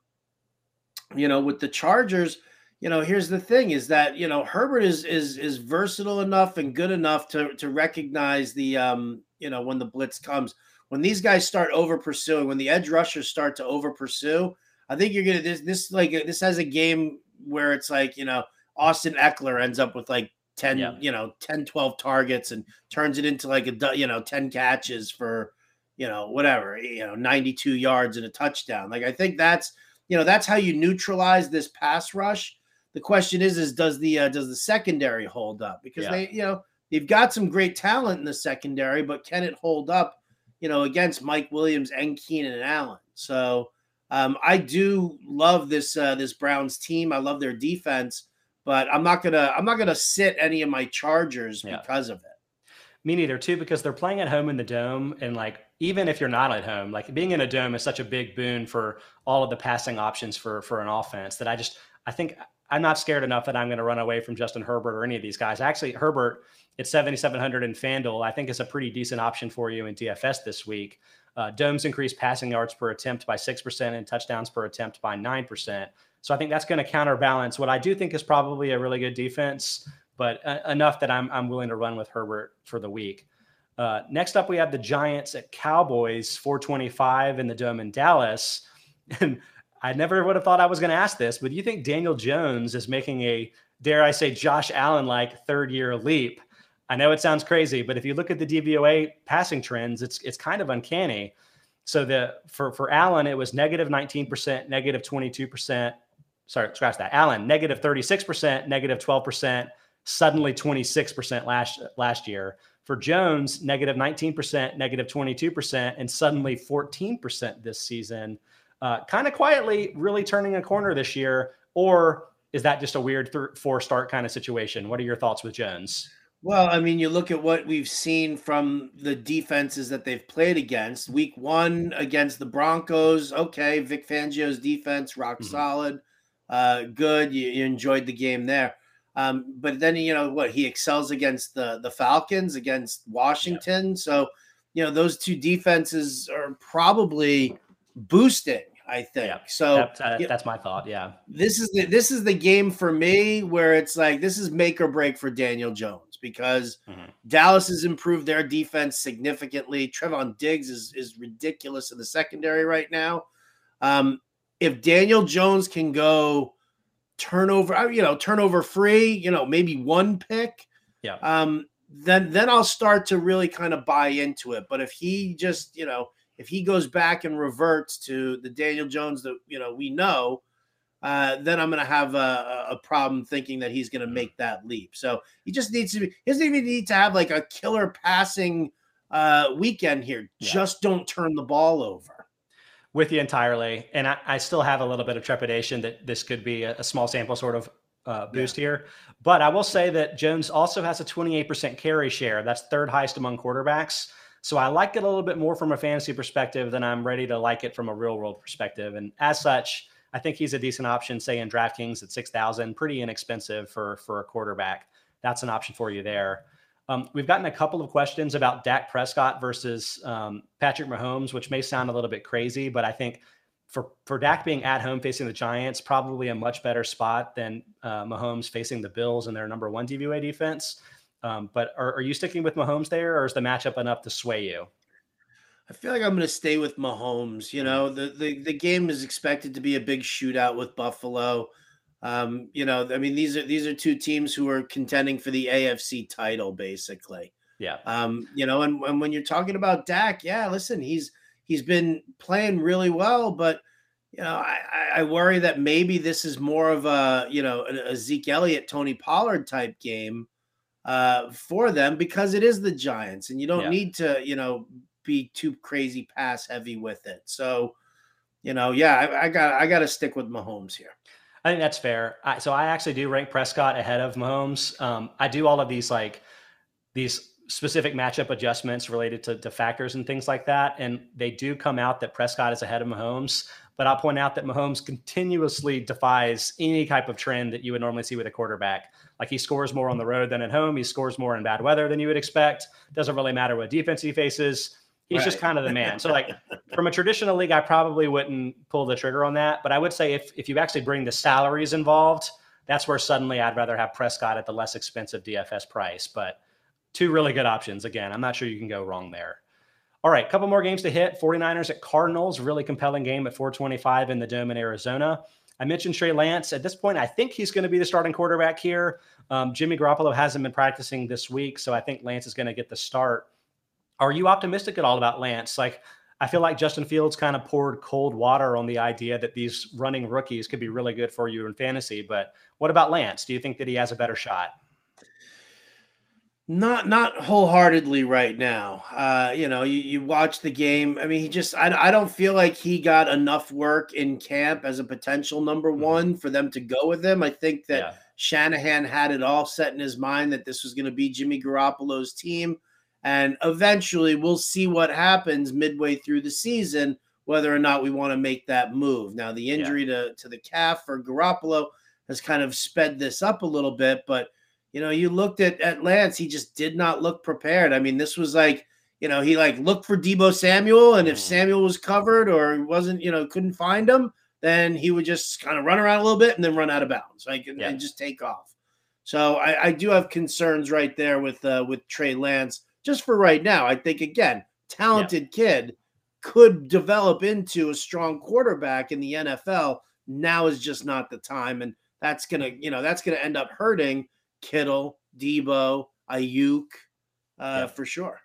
you know, with the Chargers you know, here's the thing: is that you know Herbert is is is versatile enough and good enough to to recognize the um you know when the blitz comes. When these guys start over pursuing, when the edge rushers start to over pursue, I think you're gonna this this like this has a game where it's like you know Austin Ekeler ends up with like 10 yeah. you know 10 12 targets and turns it into like a you know 10 catches for you know whatever you know 92 yards and a touchdown like i think that's you know that's how you neutralize this pass rush the question is, is does the uh, does the secondary hold up? Because yeah. they, you know, they've got some great talent in the secondary, but can it hold up, you know, against Mike Williams and Keenan and Allen? So um, I do love this uh, this Browns team. I love their defense, but I'm not gonna I'm not gonna sit any of my Chargers yeah. because of it.
Me neither, too, because they're playing at home in the dome, and like even if you're not at home, like being in a dome is such a big boon for all of the passing options for for an offense that I just I think I'm not scared enough that I'm going to run away from Justin Herbert or any of these guys. Actually, Herbert at 7,700 in FanDuel, I think is a pretty decent option for you in DFS this week. Uh, Domes increased passing yards per attempt by 6% and touchdowns per attempt by 9%. So I think that's going to counterbalance what I do think is probably a really good defense, but uh, enough that I'm, I'm willing to run with Herbert for the week. Uh, next up, we have the Giants at Cowboys, 425 in the Dome in Dallas. <laughs> And I never would have thought I was going to ask this, but do you think Daniel Jones is making a, dare I say, Josh Allen like third year leap? I know it sounds crazy, but if you look at the DVOA passing trends, it's it's kind of uncanny. So the for for Allen, it was negative 19%, negative 22%. Sorry, scratch that. Allen, negative 36%, negative 12%, suddenly 26% last last year. For Jones, negative 19%, negative 22%, and suddenly 14% this season. Uh, kind of quietly, really turning a corner this year. Or is that just a weird th- four start kind of situation? What are your thoughts with Jones?
Well, I mean, you look at what we've seen from the defenses that they've played against. Week one against the Broncos, okay, Vic Fangio's defense, rock mm-hmm. solid, uh, good. You, you, enjoyed the game there. Um, but then you know what he excels against the the Falcons, against Washington. Yeah. So you know those two defenses are probably boosting I think. Yeah, so
that, uh, that's my thought. Yeah.
This is the this is the game for me where it's like this is make or break for Daniel Jones because mm-hmm. Dallas has improved their defense significantly. Trevon Diggs is is ridiculous in the secondary right now. Um, if Daniel Jones can go turnover, uh, you know, turnover free, you know, maybe one pick.
Yeah.
Um, then then I'll start to really kind of buy into it. But if he just, you know, if he goes back and reverts to the Daniel Jones that you know we know, uh, then I'm going to have a, a, problem thinking that he's going to make that leap. So he just needs to be. He doesn't even need to have like a killer passing uh, weekend here. Yeah. Just don't turn the ball over.
With you entirely, and I, I, still have a little bit of trepidation that this could be a, a small sample sort of uh, boost yeah. here. But I will say that Jones also has a 28% carry share. That's third highest among quarterbacks. So I like it a little bit more from a fantasy perspective than I'm ready to like it from a real world perspective. And as such, I think he's a decent option, say in DraftKings at 6,000, pretty inexpensive for, for a quarterback. That's an option for you there. Um, we've gotten a couple of questions about Dak Prescott versus um, Patrick Mahomes, which may sound a little bit crazy, but I think for for Dak being at home facing the Giants, probably a much better spot than uh, Mahomes facing the Bills and their number one DVOA defense. Um, but are, are you sticking with Mahomes there, or is the matchup enough to sway you?
I feel like I'm going to stay with Mahomes. You know, the, the the game is expected to be a big shootout with Buffalo. Um, you know, I mean these are these are two teams who are contending for the AFC title, basically.
Yeah.
Um, you know, and, and when you're talking about Dak, yeah, listen, he's he's been playing really well, but you know, I, I worry that maybe this is more of a you know a Zeke Elliott, Tony Pollard type game uh, for them because it is the Giants, and you don't yeah. need to, you know, be too crazy pass heavy with it. So, you know, yeah, I, I got I got to stick with Mahomes here.
I think that's fair. I, so I actually do rank Prescott ahead of Mahomes. Um, I do all of these like these specific matchup adjustments related to, to factors and things like that, and they do come out that Prescott is ahead of Mahomes. But I'll point out that Mahomes continuously defies any type of trend that you would normally see with a quarterback. Like he scores more on the road than at home. He scores more in bad weather than you would expect. Doesn't really matter what defense he faces. He's right. just kind of the man. So, like <laughs> from a traditional league, I probably wouldn't pull the trigger on that. But I would say if if you actually bring the salaries involved, that's where suddenly I'd rather have Prescott at the less expensive DFS price. But two really good options. Again, I'm not sure you can go wrong there. All right, couple more games to hit. 49ers at Cardinals, really compelling game at 425 in the Dome in Arizona. I mentioned Trey Lance. At this point, I think he's going to be the starting quarterback here. Um, Jimmy Garoppolo hasn't been practicing this week, so I think Lance is going to get the start. Are you optimistic at all about Lance? Like, I feel like Justin Fields kind of poured cold water on the idea that these running rookies could be really good for you in fantasy. But what about Lance? Do you think that he has a better shot?
Not not wholeheartedly right now. Uh, you know, you, you watch the game. I mean, he just I, I don't feel like he got enough work in camp as a potential number mm-hmm. one for them to go with him. I think that yeah. Shanahan had it all set in his mind that this was going to be Jimmy Garoppolo's team. And eventually we'll see what happens midway through the season, whether or not we want to make that move. Now, the injury yeah. to, to the calf for Garoppolo has kind of sped this up a little bit, but you know, you looked at at Lance, he just did not look prepared. I mean, this was like, you know, he like looked for Deebo Samuel, and if mm. Samuel was covered or wasn't, you know, couldn't find him, then he would just kind of run around a little bit and then run out of bounds, like and, yeah. and just take off. So I, I, do have concerns right there with uh, with Trey Lance. Just for right now, I think again, talented yeah. kid could develop into a strong quarterback in the NFL. Now is just not the time, and that's gonna, you know, that's gonna end up hurting Kittle, Deebo, Aiyuk, uh, yeah. for sure.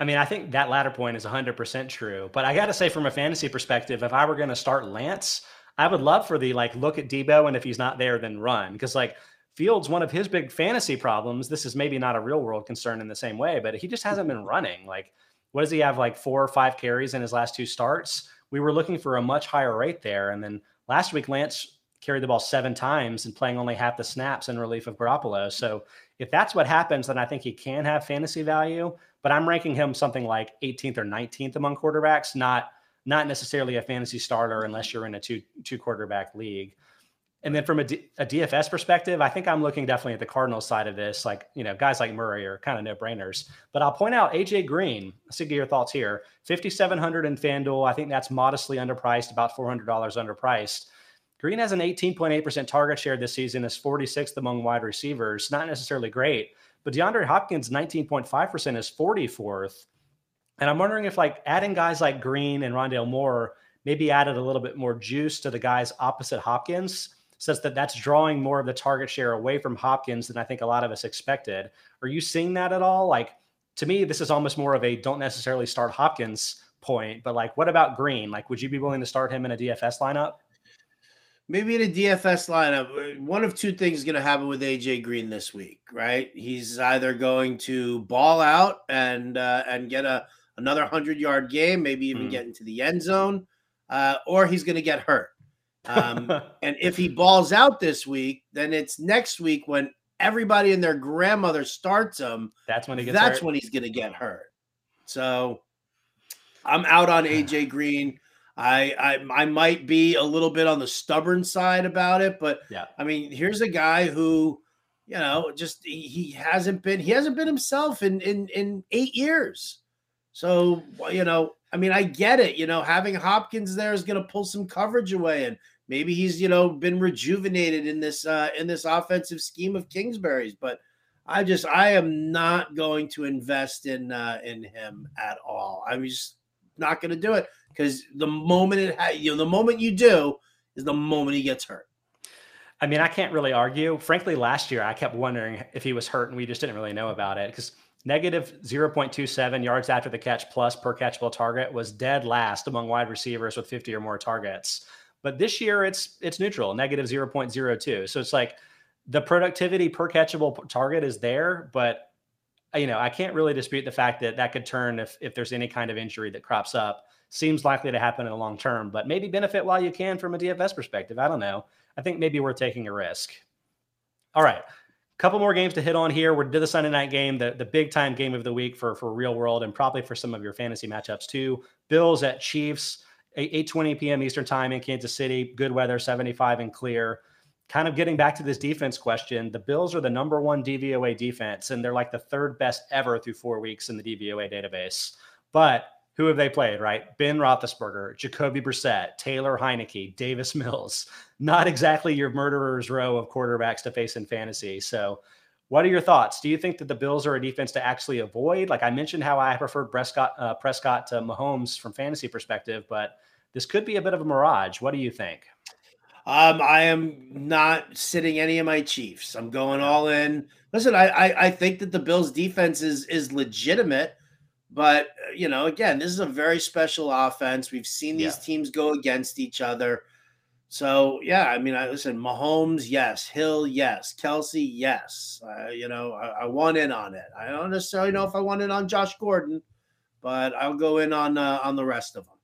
I mean, I think that latter point is 100% true. But I got to say, from a fantasy perspective, if I were going to start Lance, I would love for the like look at Deebo, and if he's not there, then run. Because like Fields, one of his big fantasy problems, this is maybe not a real world concern in the same way, but he just hasn't been running. Like, what does he have? Like four or five carries in his last two starts? We were looking for a much higher rate there. And then last week, Lance carried the ball seven times and playing only half the snaps in relief of Garoppolo. So if that's what happens, then I think he can have fantasy value. But I'm ranking him something like 18th or 19th among quarterbacks, not not necessarily a fantasy starter unless you're in a two two quarterback league. And then from a, D, a DFS perspective, I think I'm looking definitely at the Cardinals side of this. Like, you know, guys like Murray are kind of no brainers. But I'll point out AJ Green. Let's get your thoughts here. 5,700 in FanDuel. I think that's modestly underpriced, about $400 underpriced. Green has an 18.8% target share this season, is 46th among wide receivers. Not necessarily great, but DeAndre Hopkins 19.5% is 44th. And I'm wondering if like adding guys like Green and Rondale Moore maybe added a little bit more juice to the guys opposite Hopkins, such that that's drawing more of the target share away from Hopkins than I think a lot of us expected. Are you seeing that at all? Like to me, this is almost more of a don't necessarily start Hopkins point, but like what about Green? Like, would you be willing to start him in a DFS lineup?
Maybe in a DFS lineup, uh, one of two things is going to happen with AJ Green this week, right? He's either going to ball out and uh, and get a another hundred yard game, maybe even mm. get into the end zone, uh, or he's going to get hurt. Um, <laughs> and if he balls out this week, then it's next week when everybody and their grandmother starts him.
That's when he
gets. That's hurt. when he's going to get hurt. So I'm out on AJ Green. I, I I might be a little bit on the stubborn side about it, but yeah, I mean, here's a guy who, you know, just he, he hasn't been he hasn't been himself in in in eight years. So you know, I mean, I get it. You know, having Hopkins there is going to pull some coverage away, and maybe he's you know been rejuvenated in this uh in this offensive scheme of Kingsbury's, but. I just I am not going to invest in uh, in him at all. I'm just not going to do it because the moment it ha- you know the moment you do is the moment he gets hurt.
I mean, I can't really argue. Frankly, last year I kept wondering if he was hurt, and we just didn't really know about it because negative 0.27 yards after the catch plus per catchable target was dead last among wide receivers with 50 or more targets. But this year it's it's neutral, negative 0.02. So it's like the productivity per catchable target is there, but you know, I can't really dispute the fact that that could turn if if there's any kind of injury that crops up seems likely to happen in the long term, but maybe benefit while you can from a DFS perspective. I don't know. I think maybe we're taking a risk. All right. Couple more games to hit on here. We're to the Sunday night game, the, the big time game of the week for, for real world and probably for some of your fantasy matchups too. Bills at Chiefs, 8 20 p.m. Eastern time in Kansas City. Good weather, 75 and clear. Kind of getting back to this defense question, the Bills are the number one DVOA defense, and they're like the third best ever through four weeks in the DVOA database. But who have they played, right? Ben Roethlisberger, Jacoby Brissett, Taylor Heinicke, Davis Mills. <laughs> Not exactly your murderer's row of quarterbacks to face in fantasy. So, what are your thoughts? Do you think that the Bills are a defense to actually avoid? Like I mentioned, how I preferred Prescott, uh, Prescott to Mahomes from fantasy perspective, but this could be a bit of a mirage. What do you think?
Um, I am not sitting any of my Chiefs. I'm going all in. Listen, I, I, I think that the Bills' defense is is legitimate. But uh, you know, again, this is a very special offense. We've seen these yeah. teams go against each other. So yeah, I mean, I listen. Mahomes, yes. Hill, yes. Kelce, yes. Uh, you know, I, I, want in on it. I don't necessarily know if I want in on Josh Gordon, but I'll go in on uh, on the rest of them.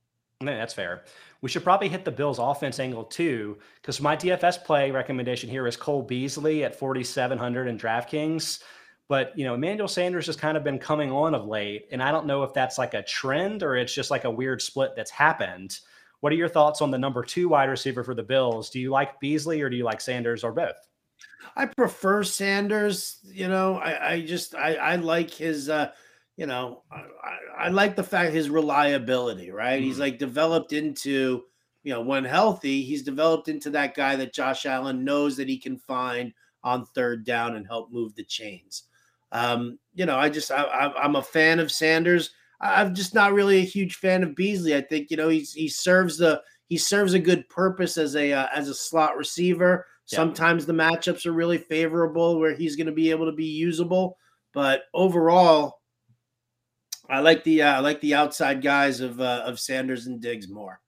Yeah, that's fair. We should probably hit the Bills offense angle too, because my DFS play recommendation here is Cole Beasley at 4,700 in DraftKings. But you know, Emmanuel Sanders has kind of been coming on of late, and I don't know if that's like a trend or it's just like a weird split that's happened. What are your thoughts on the number two wide receiver for the Bills? Do you like Beasley or do you like Sanders or both?
I prefer Sanders. You know, I, I just I, I like his uh you know, I, I, like the fact his reliability, right? Mm-hmm. He's like developed into, you know, when healthy, he's developed into that guy that Josh Allen knows that he can find on third down and help move the chains. Um, you know, I just I, am a fan of Sanders. I'm just not really a huge fan of Beasley. I think you know he's he serves the he serves a good purpose as a uh, as a slot receiver. Yeah. Sometimes the matchups are really favorable where he's going to be able to be usable, but overall, I like the uh, I like the outside guys of uh, of Sanders and Diggs more.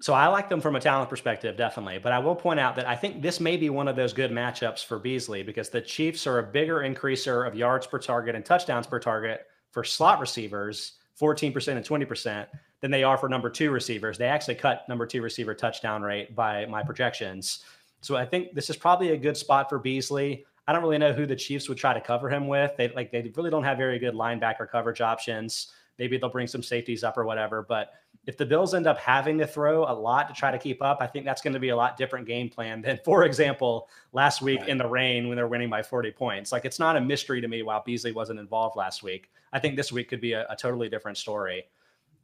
So I like them from a talent perspective, definitely. But I will point out that I think this may be one of those good matchups for Beasley because the Chiefs are a bigger increaser of yards per target and touchdowns per target for slot receivers, 14% and 20%, than they are for number two receivers. They actually cut number two receiver touchdown rate by my projections. So I think this is probably a good spot for Beasley. I don't really know who the Chiefs would try to cover him with. They like they really don't have very good linebacker coverage options. Maybe they'll bring some safeties up or whatever. But if the Bills end up having to throw a lot to try to keep up, I think that's going to be a lot different game plan than, <laughs> for example, last week in the rain when they're winning by 40 points. Like it's not a mystery to me why Beasley wasn't involved last week. I think this week could be a, a totally different story.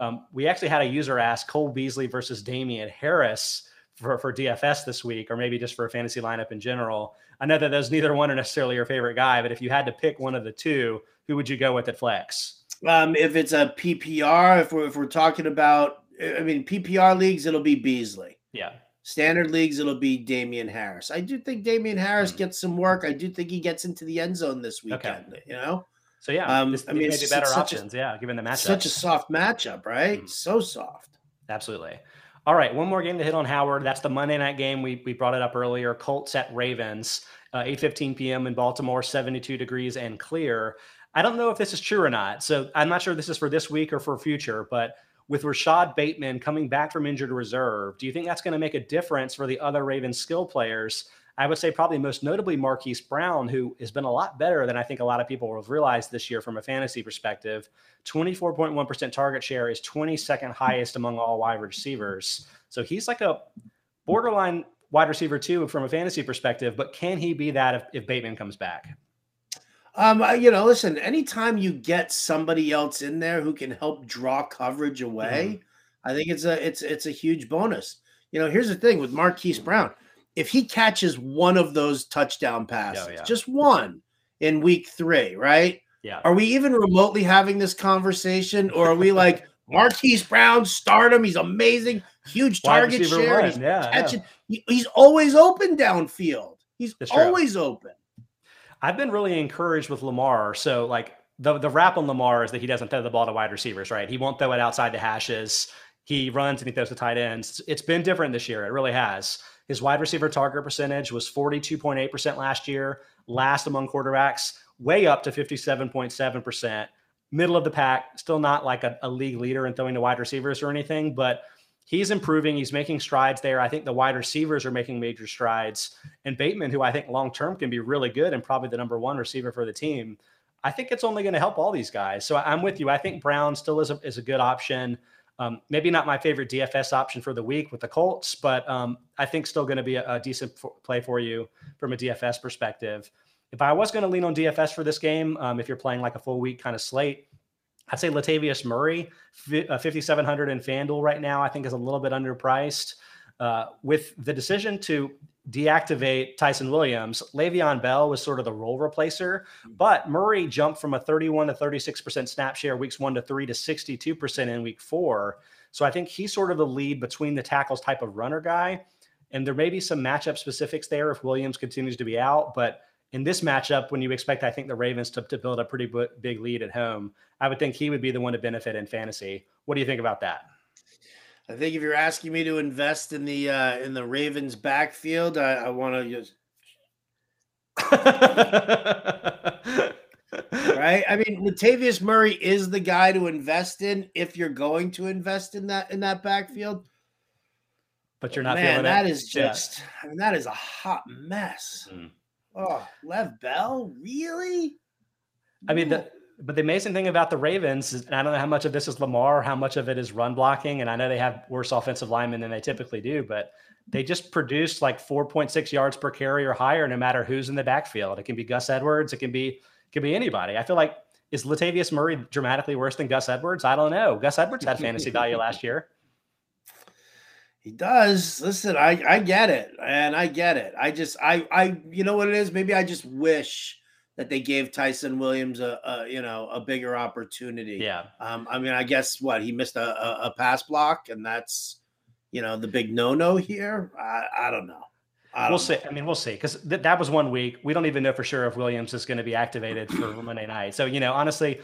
Um, we actually had a user ask Cole Beasley versus Damien Harris for, for DFS this week, or maybe just for a fantasy lineup in general. I know that those neither one are necessarily your favorite guy, but if you had to pick one of the two, who would you go with at flex?
Um, if it's a PPR, if we're if we're talking about, I mean PPR leagues, it'll be Beasley.
Yeah.
Standard leagues, it'll be Damien Harris. I do think Damien Harris mm. gets some work. I do think he gets into the end zone this weekend. Okay. You know.
So yeah, um, this, I mean, maybe better options. A, yeah, given the matchup.
Such a soft matchup, right? Mm. So soft.
Absolutely. All right, one more game to hit on Howard. That's the Monday night game. We we brought it up earlier. Colts at Ravens, uh, 8:15 p.m. in Baltimore, 72 degrees and clear. I don't know if this is true or not. So I'm not sure this is for this week or for future, but with Rashod Bateman coming back from injured reserve, do you think that's going to make a difference for the other Ravens skill players? I would say probably most notably Marquise Brown, who has been a lot better than I think a lot of people have realized this year from a fantasy perspective. 24.1% target share is 22nd highest among all wide receivers. So he's like a borderline wide receiver too from a fantasy perspective, but can he be that if, if Bateman comes back?
Um, you know, listen, anytime you get somebody else in there who can help draw coverage away, mm-hmm. I think it's a it's it's a huge bonus. You know, here's the thing with Marquise Brown. If he catches one of those touchdown passes, yeah. just one in week three, right?
Yeah.
Are we even remotely having this conversation? Or are we like <laughs> Marquise Brown, start him? He's amazing, huge target share. He's yeah, catching, yeah. he's always open downfield. He's always open.
I've been really encouraged with Lamar. So like the the rap on Lamar is that he doesn't throw the ball to wide receivers, right? He won't throw it outside the hashes. He runs and he throws to tight ends. It's been different this year. It really has. His wide receiver target percentage was 42.8% last year, last among quarterbacks, way up to 57.7%. Middle of the pack, still not like a, a league leader in throwing to wide receivers or anything, but he's improving. He's making strides there. I think the wide receivers are making major strides. And Bateman, who I think long term can be really good and probably the number one receiver for the team, I think it's only going to help all these guys. So I'm with you. I think Brown still is a, is a good option. Um, maybe not my favorite DFS option for the week with the Colts, but um, I think still going to be a, a decent play for you from a DFS perspective. If I was going to lean on DFS for this game, um, if you're playing like a full week kind of slate, I'd say Latavius Murray, uh, 5,700 in FanDuel right now, I think is a little bit underpriced. Uh, with the decision to deactivate Ty'Son Williams, Le'Veon Bell was sort of the role replacer, but Murray jumped from a 31 to 36% snap share weeks one to three to 62% in week four. So I think he's sort of the lead between the tackles type of runner guy. And there may be some matchup specifics there if Williams continues to be out, but in this matchup, when you expect, I think, the Ravens to, to build a pretty b- big lead at home, I would think he would be the one to benefit in fantasy. What do you think about that?
I think if you're asking me to invest in the uh, in the Ravens backfield, I, I want to just <laughs> right? I mean, Latavius Murray is the guy to invest in if you're going to invest in that in that backfield.
But you're not
Man,
feeling
that
it.
is just I mean, that is a hot mess.
Mm.
Oh, Lev Bell, really?
I mean, the, but the amazing thing about the Ravens is, and I don't know how much of this is Lamar, how much of it is run blocking, and I know they have worse offensive linemen than they typically do, but they just produce like 4.6 yards per carry or higher, no matter who's in the backfield. It can be Gus Edwards, it can be it can be anybody. I feel like is Latavius Murray dramatically worse than Gus Edwards? I don't know. Gus Edwards had fantasy <laughs> value last year.
He does. Listen, I I get it, and I get it. I just I I you know what it is. Maybe I just wish that they gave Ty'Son Williams a, a you know a bigger opportunity.
Yeah.
Um. I mean, I guess what he missed a a, a pass block, and that's you know the big no no here. I I don't know.
I don't we'll know. see. I mean, we'll see because th- that was one week. We don't even know for sure if Williams is going to be activated for <clears throat> Monday night. So you know, honestly,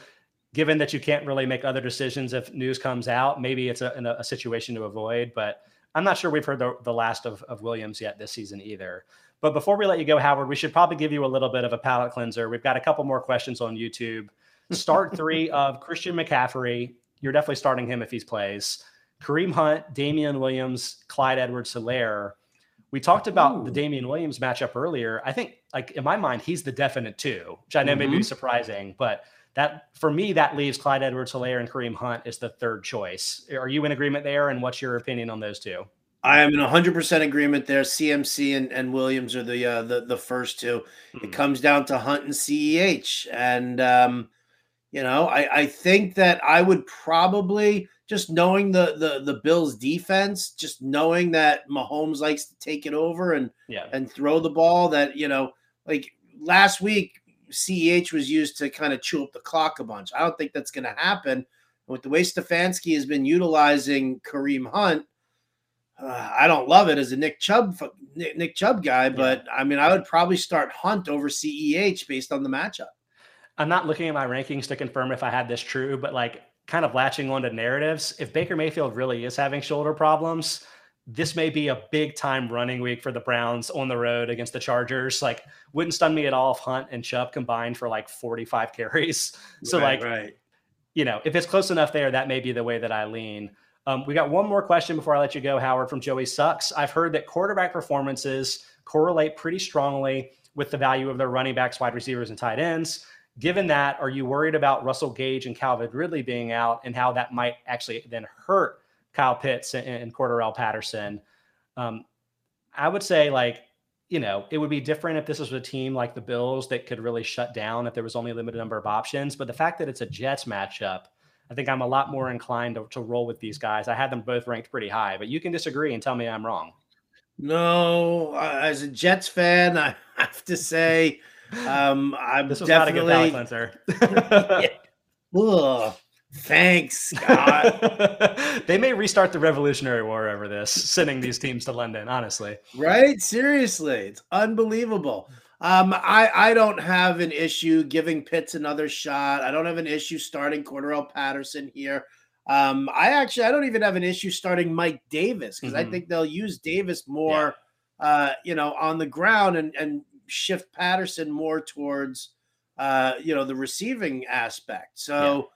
given that you can't really make other decisions if news comes out, maybe it's a, a situation to avoid. But I'm not sure we've heard the, the last of, of Williams yet this season either. But before we let you go, Howard, we should probably give you a little bit of a palate cleanser. We've got a couple more questions on YouTube. Start <laughs> three of Christian McCaffrey. You're definitely starting him if he plays. Kareem Hunt, Damien Williams, Clyde Edwards Helaire. We talked about Ooh. the Damien Williams matchup earlier. I think, like in my mind, he's the definite two, which I know mm-hmm. may be mm-hmm. surprising, but that for me, that leaves Clyde Edwards Helaire and Kareem Hunt as the third choice. Are you in agreement there? And what's your opinion on those two?
I am in 100% agreement there. CMC and, and Williams are the, uh, the the first 2 mm-hmm. It comes down to Hunt and CEH. And, um, you know, I, I think that I would probably just knowing the, the the Bills defense, just knowing that Mahomes likes to take it over and
yeah.
and throw the ball that, you know, like last week CEH was used to kind of chew up the clock a bunch. I don't think that's going to happen. With the way Stefanski has been utilizing Kareem Hunt, uh, I don't love it as a Nick Chubb Nick, Nick Chubb guy, but yeah. I mean, I would probably start Hunt over CEH based on the matchup.
I'm not looking at my rankings to confirm if I had this true, but like kind of latching onto narratives, if Baker Mayfield really is having shoulder problems, this may be a big time running week for the Browns on the road against the Chargers. Like, wouldn't stun me at all if Hunt and Chubb combined for like 45 carries. <laughs> So, right, like, right. you know, if it's close enough there, that may be the way that I lean. Um, we got one more question before I let you go, Howard, from Joey Sucks. I've heard that quarterback performances correlate pretty strongly with the value of their running backs, wide receivers, and tight ends. Given that, are you worried about Russell Gage and Calvin Ridley being out and how that might actually then hurt Kyle Pitts and, and Cordarrelle Patterson. Um, I would say like, you know, it would be different if this was a team like the Bills that could really shut down if there was only a limited number of options. But the fact that it's a Jets matchup, I think I'm a lot more inclined to, to roll with these guys. I had them both ranked pretty high, but you can disagree and tell me I'm wrong.
No, as a Jets fan, I <laughs> have to say, um, I'm
this was
definitely
not a good cleanser. <laughs>
yeah. Ugh. Thanks, God. <laughs>
they may restart the Revolutionary War over this, sending these teams to London, honestly.
Right? Seriously. It's unbelievable. Um, I, I don't have an issue giving Pitts another shot. I don't have an issue starting Cordarrelle Patterson here. Um, I actually I don't even have an issue starting Mike Davis because mm-hmm. I think they'll use Davis more yeah. uh, you know, on the ground and, and shift Patterson more towards uh, you know, the receiving aspect. So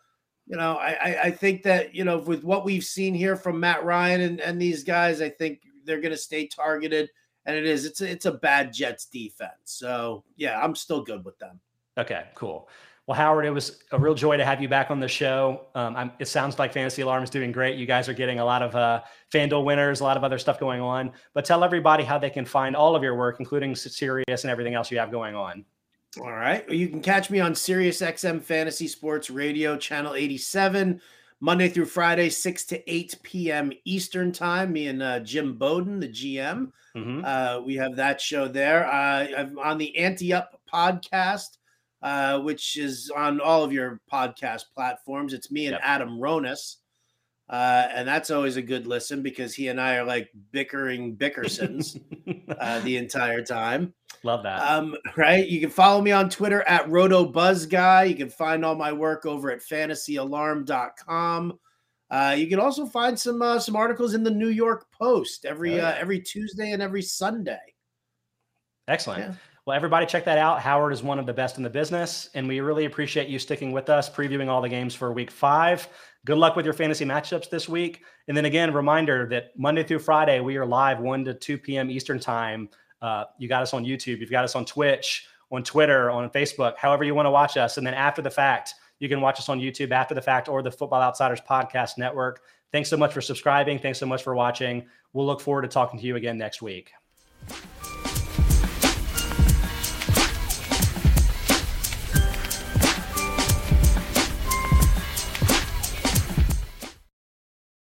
you know, I, I think that, you know, with what we've seen here from Matt Ryan and, and these guys, I think they're going to stay targeted. And it is, it's a, it's a bad Jets defense. So, yeah, I'm still good with them.
Okay, cool. Well, Howard, it was a real joy to have you back on the show. Um, it sounds like Fantasy Alarm is doing great. You guys are getting a lot of uh, FanDuel winners, a lot of other stuff going on. But tell everybody how they can find all of your work, including Sirius and everything else you have going on.
All right. You can catch me on Sirius XM Fantasy Sports Radio, channel 87, Monday through Friday, 6 to 8 p.m. Eastern Time. Me and uh, Jim Bowden, the GM. Mm-hmm. Uh, we have that show there. Uh, I'm on the Ante Up podcast, uh, which is on all of your podcast platforms. It's me and yep. Adam Ronis. Uh, and that's always a good listen because he and I are like bickering Bickersons <laughs> uh, the entire time.
Love that.
Um, right. You can follow me on Twitter at Roto Buzz Guy. You can find all my work over at fantasyalarm.com. Uh, you can also find some uh, some articles in the New York Post every oh, yeah. uh, every Tuesday and every Sunday.
Excellent. Yeah. Well, everybody, check that out. Howard is one of the best in the business, and we really appreciate you sticking with us, previewing all the games for Week Five. Good luck with your fantasy matchups this week. And then again, reminder that Monday through Friday we are live one to two p.m. Eastern time. Uh, you got us on YouTube. You've got us on Twitch, on Twitter, on Facebook, however you want to watch us. And then after the fact you can watch us on YouTube after the fact or the Football Outsiders Podcast Network. Thanks so much for subscribing. Thanks so much for watching. We'll look forward to talking to you again next week.